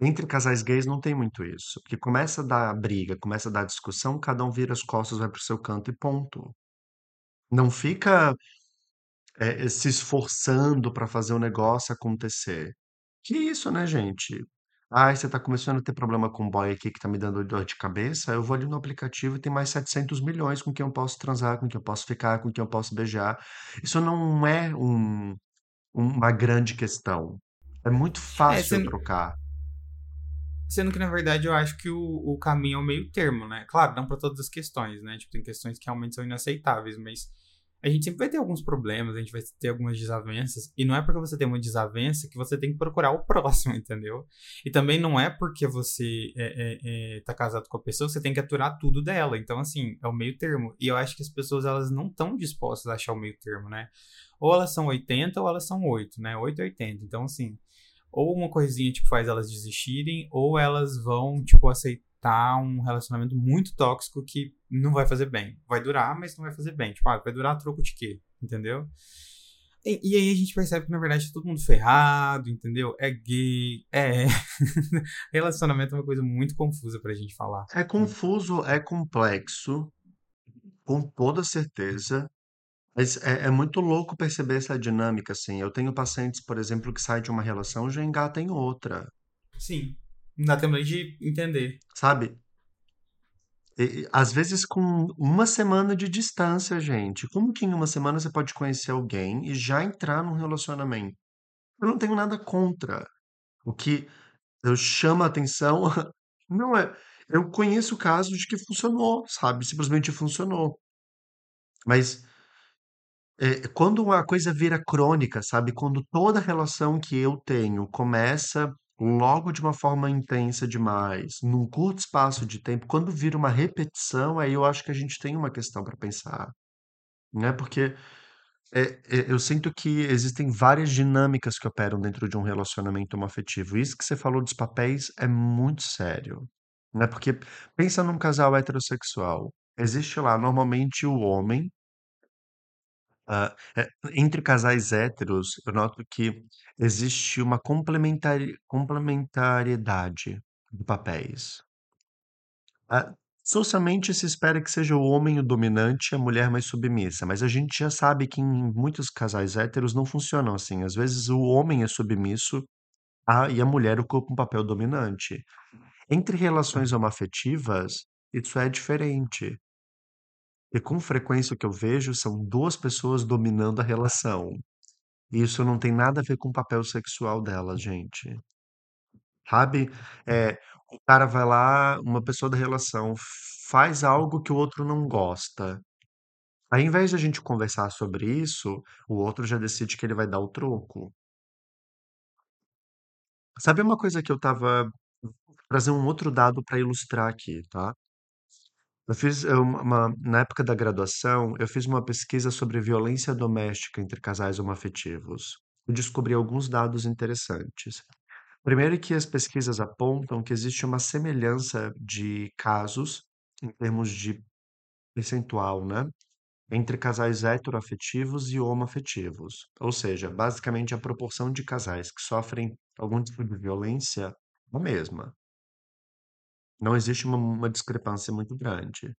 Entre casais gays não tem muito isso, porque começa a dar briga, começa a dar discussão, cada um vira as costas, vai pro seu canto e ponto. Não fica é, se esforçando para fazer o negócio acontecer. Que isso, né, gente? Ai, você tá começando a ter problema com o boy aqui que tá me dando dor de cabeça, eu vou ali no aplicativo e tem mais 700 milhões com quem eu posso transar, com quem eu posso ficar, com quem eu posso beijar. Isso não é um, uma grande questão. É muito É, fácil sendo, trocar. Sendo que, na verdade, eu acho que o, o caminho é o meio termo, né? Claro, não para todas as questões, né? Tipo, tem questões que realmente são inaceitáveis, mas a gente sempre vai ter alguns problemas, a gente vai ter algumas desavenças, e não é porque você tem uma desavença que você tem que procurar o próximo, entendeu? E também não é porque você é, é, é, tá casado com a pessoa que você tem que aturar tudo dela. Então, assim, é o meio termo. E eu acho que as pessoas, elas não estão dispostas a achar o meio termo, né? Ou elas são 80 ou elas são 8, né? 8 e 80. Então, assim, ou uma coisinha, tipo, faz elas desistirem, ou elas vão, tipo, aceitar um relacionamento muito tóxico que não vai fazer bem. Vai durar, mas não vai fazer bem. Tipo, ah, vai durar a troco de quê? Entendeu? E, e aí a gente percebe que, na verdade, é todo mundo ferrado, entendeu? É gay, é... Relacionamento é uma coisa muito confusa pra gente falar. É confuso, é complexo, com toda certeza, mas é, é muito louco perceber essa dinâmica, assim. Eu tenho pacientes, por exemplo, que saem de uma relação e já engatam em outra, Sim. Não dá tempo nem de entender. sabe? E, às vezes com uma semana de distância, gente. Como que em uma semana você pode conhecer alguém e já entrar num relacionamento? Eu não tenho nada contra. O que eu chamo a atenção não é. Eu conheço casos de que funcionou, sabe? Simplesmente funcionou. Mas É, quando a coisa vira crônica, sabe? Quando toda relação que eu tenho começa logo de uma forma intensa demais, num curto espaço de tempo, quando vira uma repetição, aí eu acho que a gente tem uma questão para pensar, né? Porque é, é, eu sinto que existem várias dinâmicas que operam dentro de um relacionamento homoafetivo. Isso que você falou dos papéis é muito sério, né? Porque pensa num casal heterossexual. Existe lá normalmente o homem ah, eh, entre casais héteros, eu noto que existe uma complementari complementariedade de papéis. Ah, socialmente se espera que seja o homem o dominante e a mulher mais submissa, mas a gente já sabe que em muitos casais héteros não funcionam assim. Às vezes o homem é submisso a e a mulher ocupa um papel dominante. Entre relações homoafetivas, isso é diferente. E com frequência o que eu vejo são duas pessoas dominando a relação. Isso não tem nada a ver com o papel sexual delas, gente. Sabe? É, o cara vai lá, uma pessoa da relação faz algo que o outro não gosta. Ao invés de a gente conversar sobre isso, o outro já decide que ele vai dar o troco. Sabe uma coisa que eu tava trazer um outro dado para ilustrar aqui, tá? Eu fiz uma, uma- na época da graduação, eu fiz uma pesquisa sobre violência doméstica entre casais homoafetivos. Eu descobri alguns dados interessantes. Primeiro que as pesquisas apontam que existe uma semelhança de casos em termos de percentual, né? Entre casais heteroafetivos e homoafetivos. Ou seja, basicamente a proporção de casais que sofrem algum tipo de violência é a mesma. Não existe uma, uma discrepância muito grande.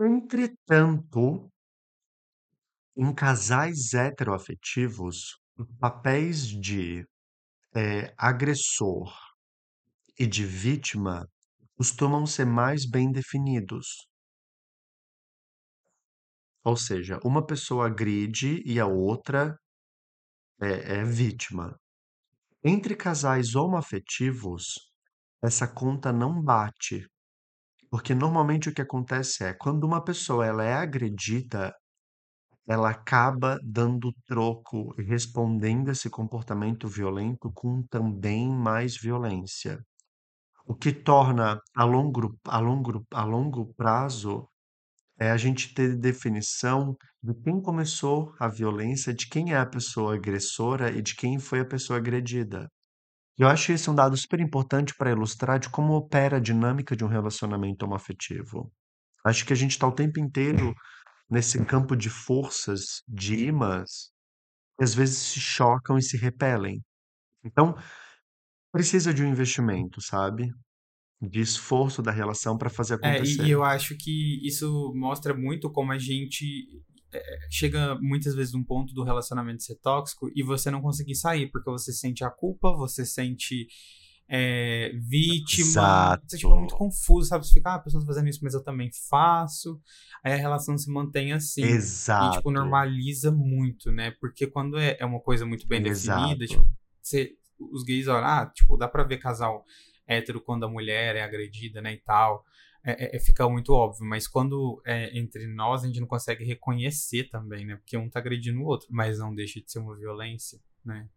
Entretanto, em casais heteroafetivos, os papéis de eh, agressor e de vítima costumam ser mais bem definidos. Ou seja, uma pessoa agride e a outra é, é vítima. Entre casais homoafetivos, essa conta não bate. Porque normalmente o que acontece é, quando uma pessoa ela é agredida, ela acaba dando troco e respondendo esse comportamento violento com também mais violência. O que torna a longo, a longo, a longo prazo é a gente ter definição de quem começou a violência, de quem é a pessoa agressora e de quem foi a pessoa agredida. Eu acho esse um dado super importante para ilustrar de como opera a dinâmica de um relacionamento homoafetivo. Acho que a gente está o tempo inteiro nesse campo de forças, de imãs, que às vezes se chocam e se repelem. Então, precisa de um investimento, sabe? De esforço da relação para fazer É, acontecer. e eu acho que isso mostra muito como a gente é, chega muitas vezes num ponto do relacionamento ser tóxico e você não conseguir sair, porque você sente a culpa, você sente é, vítima, você tipo, é muito Exato. confuso, sabe? Você fica, ah, a pessoa tá fazendo isso, mas eu também faço. Aí a relação se mantém assim. E, tipo, Exato. normaliza muito, né? Porque quando é, é uma coisa muito bem definida, Exato. tipo, você, os gays olham, ah, tipo, dá pra ver casal hétero quando a mulher é agredida, né, e tal. É, é- é- fica muito óbvio, mas quando é entre nós, a gente não consegue reconhecer também, né? Porque um tá agredindo o outro, mas não deixa de ser uma violência, né?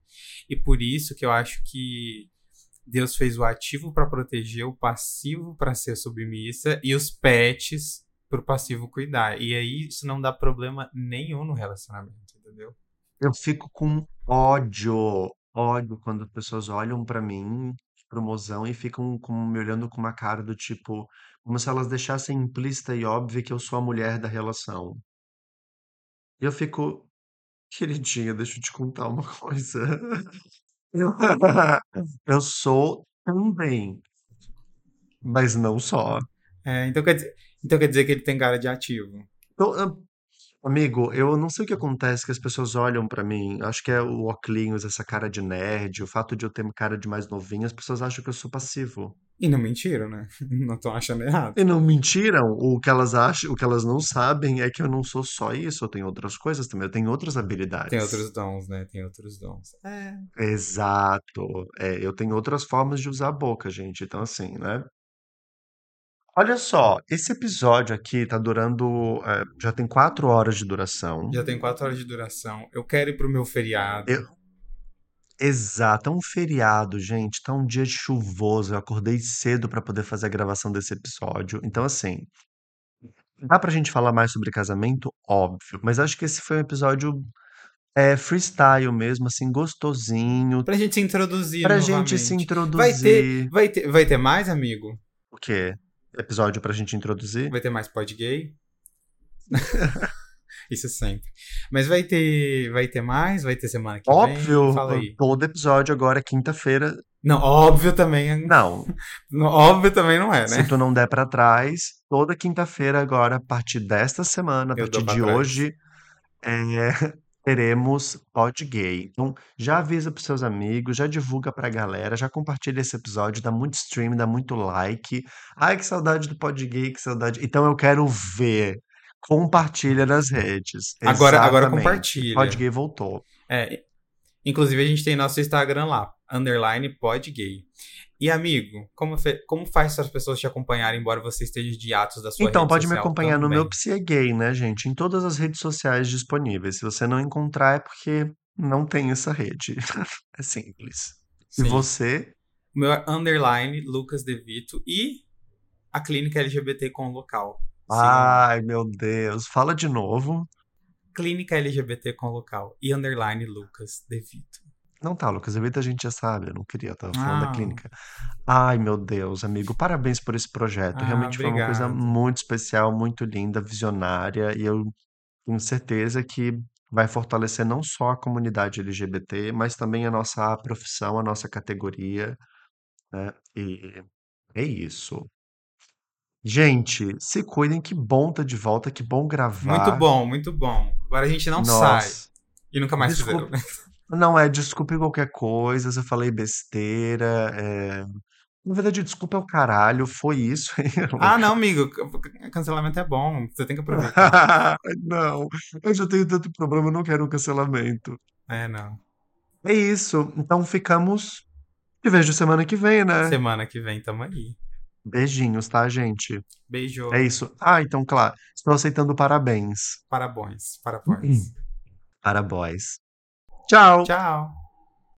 E por isso que eu acho que Deus fez o ativo pra proteger, o passivo pra ser submissa e os pets pro passivo cuidar. E aí isso não dá problema nenhum no relacionamento, entendeu? Eu fico com ódio, ódio quando as pessoas olham pra mim, mozão, e ficam com- me olhando com uma cara do tipo, como se elas deixassem implícita e óbvia que eu sou a mulher da relação. E eu fico, queridinha, deixa eu te contar uma coisa. Eu, eu sou também, mas não só. É, então, quer dizer, então quer dizer que ele tem cara de ativo. Eu- amigo, eu não sei o que acontece que as pessoas olham pra mim. Acho que é o óculos, essa cara de nerd, o fato de eu ter cara de mais novinho, as pessoas acham que eu sou passivo. E não mentiram, né? Não estão achando errado. E não mentiram. O que elas acham, o que elas não sabem é que eu não sou só isso, eu tenho outras coisas também, eu tenho outras habilidades. Tem outros dons, né? Tem outros dons. É. Exato. É, eu tenho outras formas de usar a boca, gente. Então, assim, né? Olha só, esse episódio aqui tá durando. é, já tem quatro horas de duração. Já tem quatro horas de duração. Eu quero ir pro meu feriado. Eu- Exato, é um feriado, gente. Tá um dia chuvoso. Eu acordei cedo pra poder fazer a gravação desse episódio. Então, assim, dá pra gente falar mais sobre casamento? Óbvio. Mas acho que esse foi um episódio é, freestyle mesmo, assim, gostosinho. Pra gente se introduzir Pra novamente. gente se introduzir. Vai ter, vai ter, vai ter mais, amigo? O quê? Episódio pra gente introduzir? Vai ter mais pod gay? Isso sempre. Mas vai ter, vai ter mais? Vai ter semana que Óbvio, vem? Aí. todo episódio agora, quinta-feira. Não, óbvio também. Não, não, Óbvio também não é, se né? tu não der pra trás, toda quinta-feira agora, a partir desta semana, a Eu partir de trás. hoje, é, teremos pod gay. Então, já avisa pros seus amigos, já divulga pra galera, já compartilha esse episódio, dá muito stream, dá muito like. Ai, que saudade do pod gay, que saudade. Então eu quero ver. Compartilha nas redes. Agora, agora compartilha. Pod gay voltou. É, inclusive, a gente tem nosso Instagram lá, underline podgay. E, amigo, como, como faz para as pessoas te acompanharem, embora você esteja de atos da sua Então, pode me acompanhar no também? meu Psia Gay, né, gente? Em todas as redes sociais disponíveis. Se você não encontrar, é porque não tem essa rede. É simples. E Sim. você? O meu é underline Lucas De Vito e a clínica LGBT com local. Ai, meu Deus. Fala de novo. Clínica LGBT com local e underline Lucas De Vito. Não tá, Lucas Evita a gente já sabe, eu não queria, eu estava falando da Ah, clínica. Ai, meu Deus, amigo, parabéns por esse projeto. ah, Realmente foi uma coisa obrigado. muito especial, muito linda, visionária, e eu tenho certeza que vai fortalecer não só a comunidade LGBT, mas também a nossa profissão, a nossa categoria, né? E é isso. Gente, se cuidem, que bom tá de volta, que bom Muito gravar. bom, muito bom. Agora a gente não sai. Nós, E nunca mais fizeram. Não é, desculpe qualquer coisa, se eu falei besteira, é... Na verdade, desculpa é o caralho, foi isso Ah, não, amigo. Cancelamento é bom. Você tem que aproveitar. Não, eu já tenho tanto problema, eu não quero um cancelamento. É, não. É isso, então ficamos. Te vejo semana que vem, né? Semana que vem tamo aí. Beijinhos, tá, gente? É Beijo. isso. Ah, então, claro, estou aceitando parabéns. Parabéns. Parabéns. Para boys. Tchau! Tchau.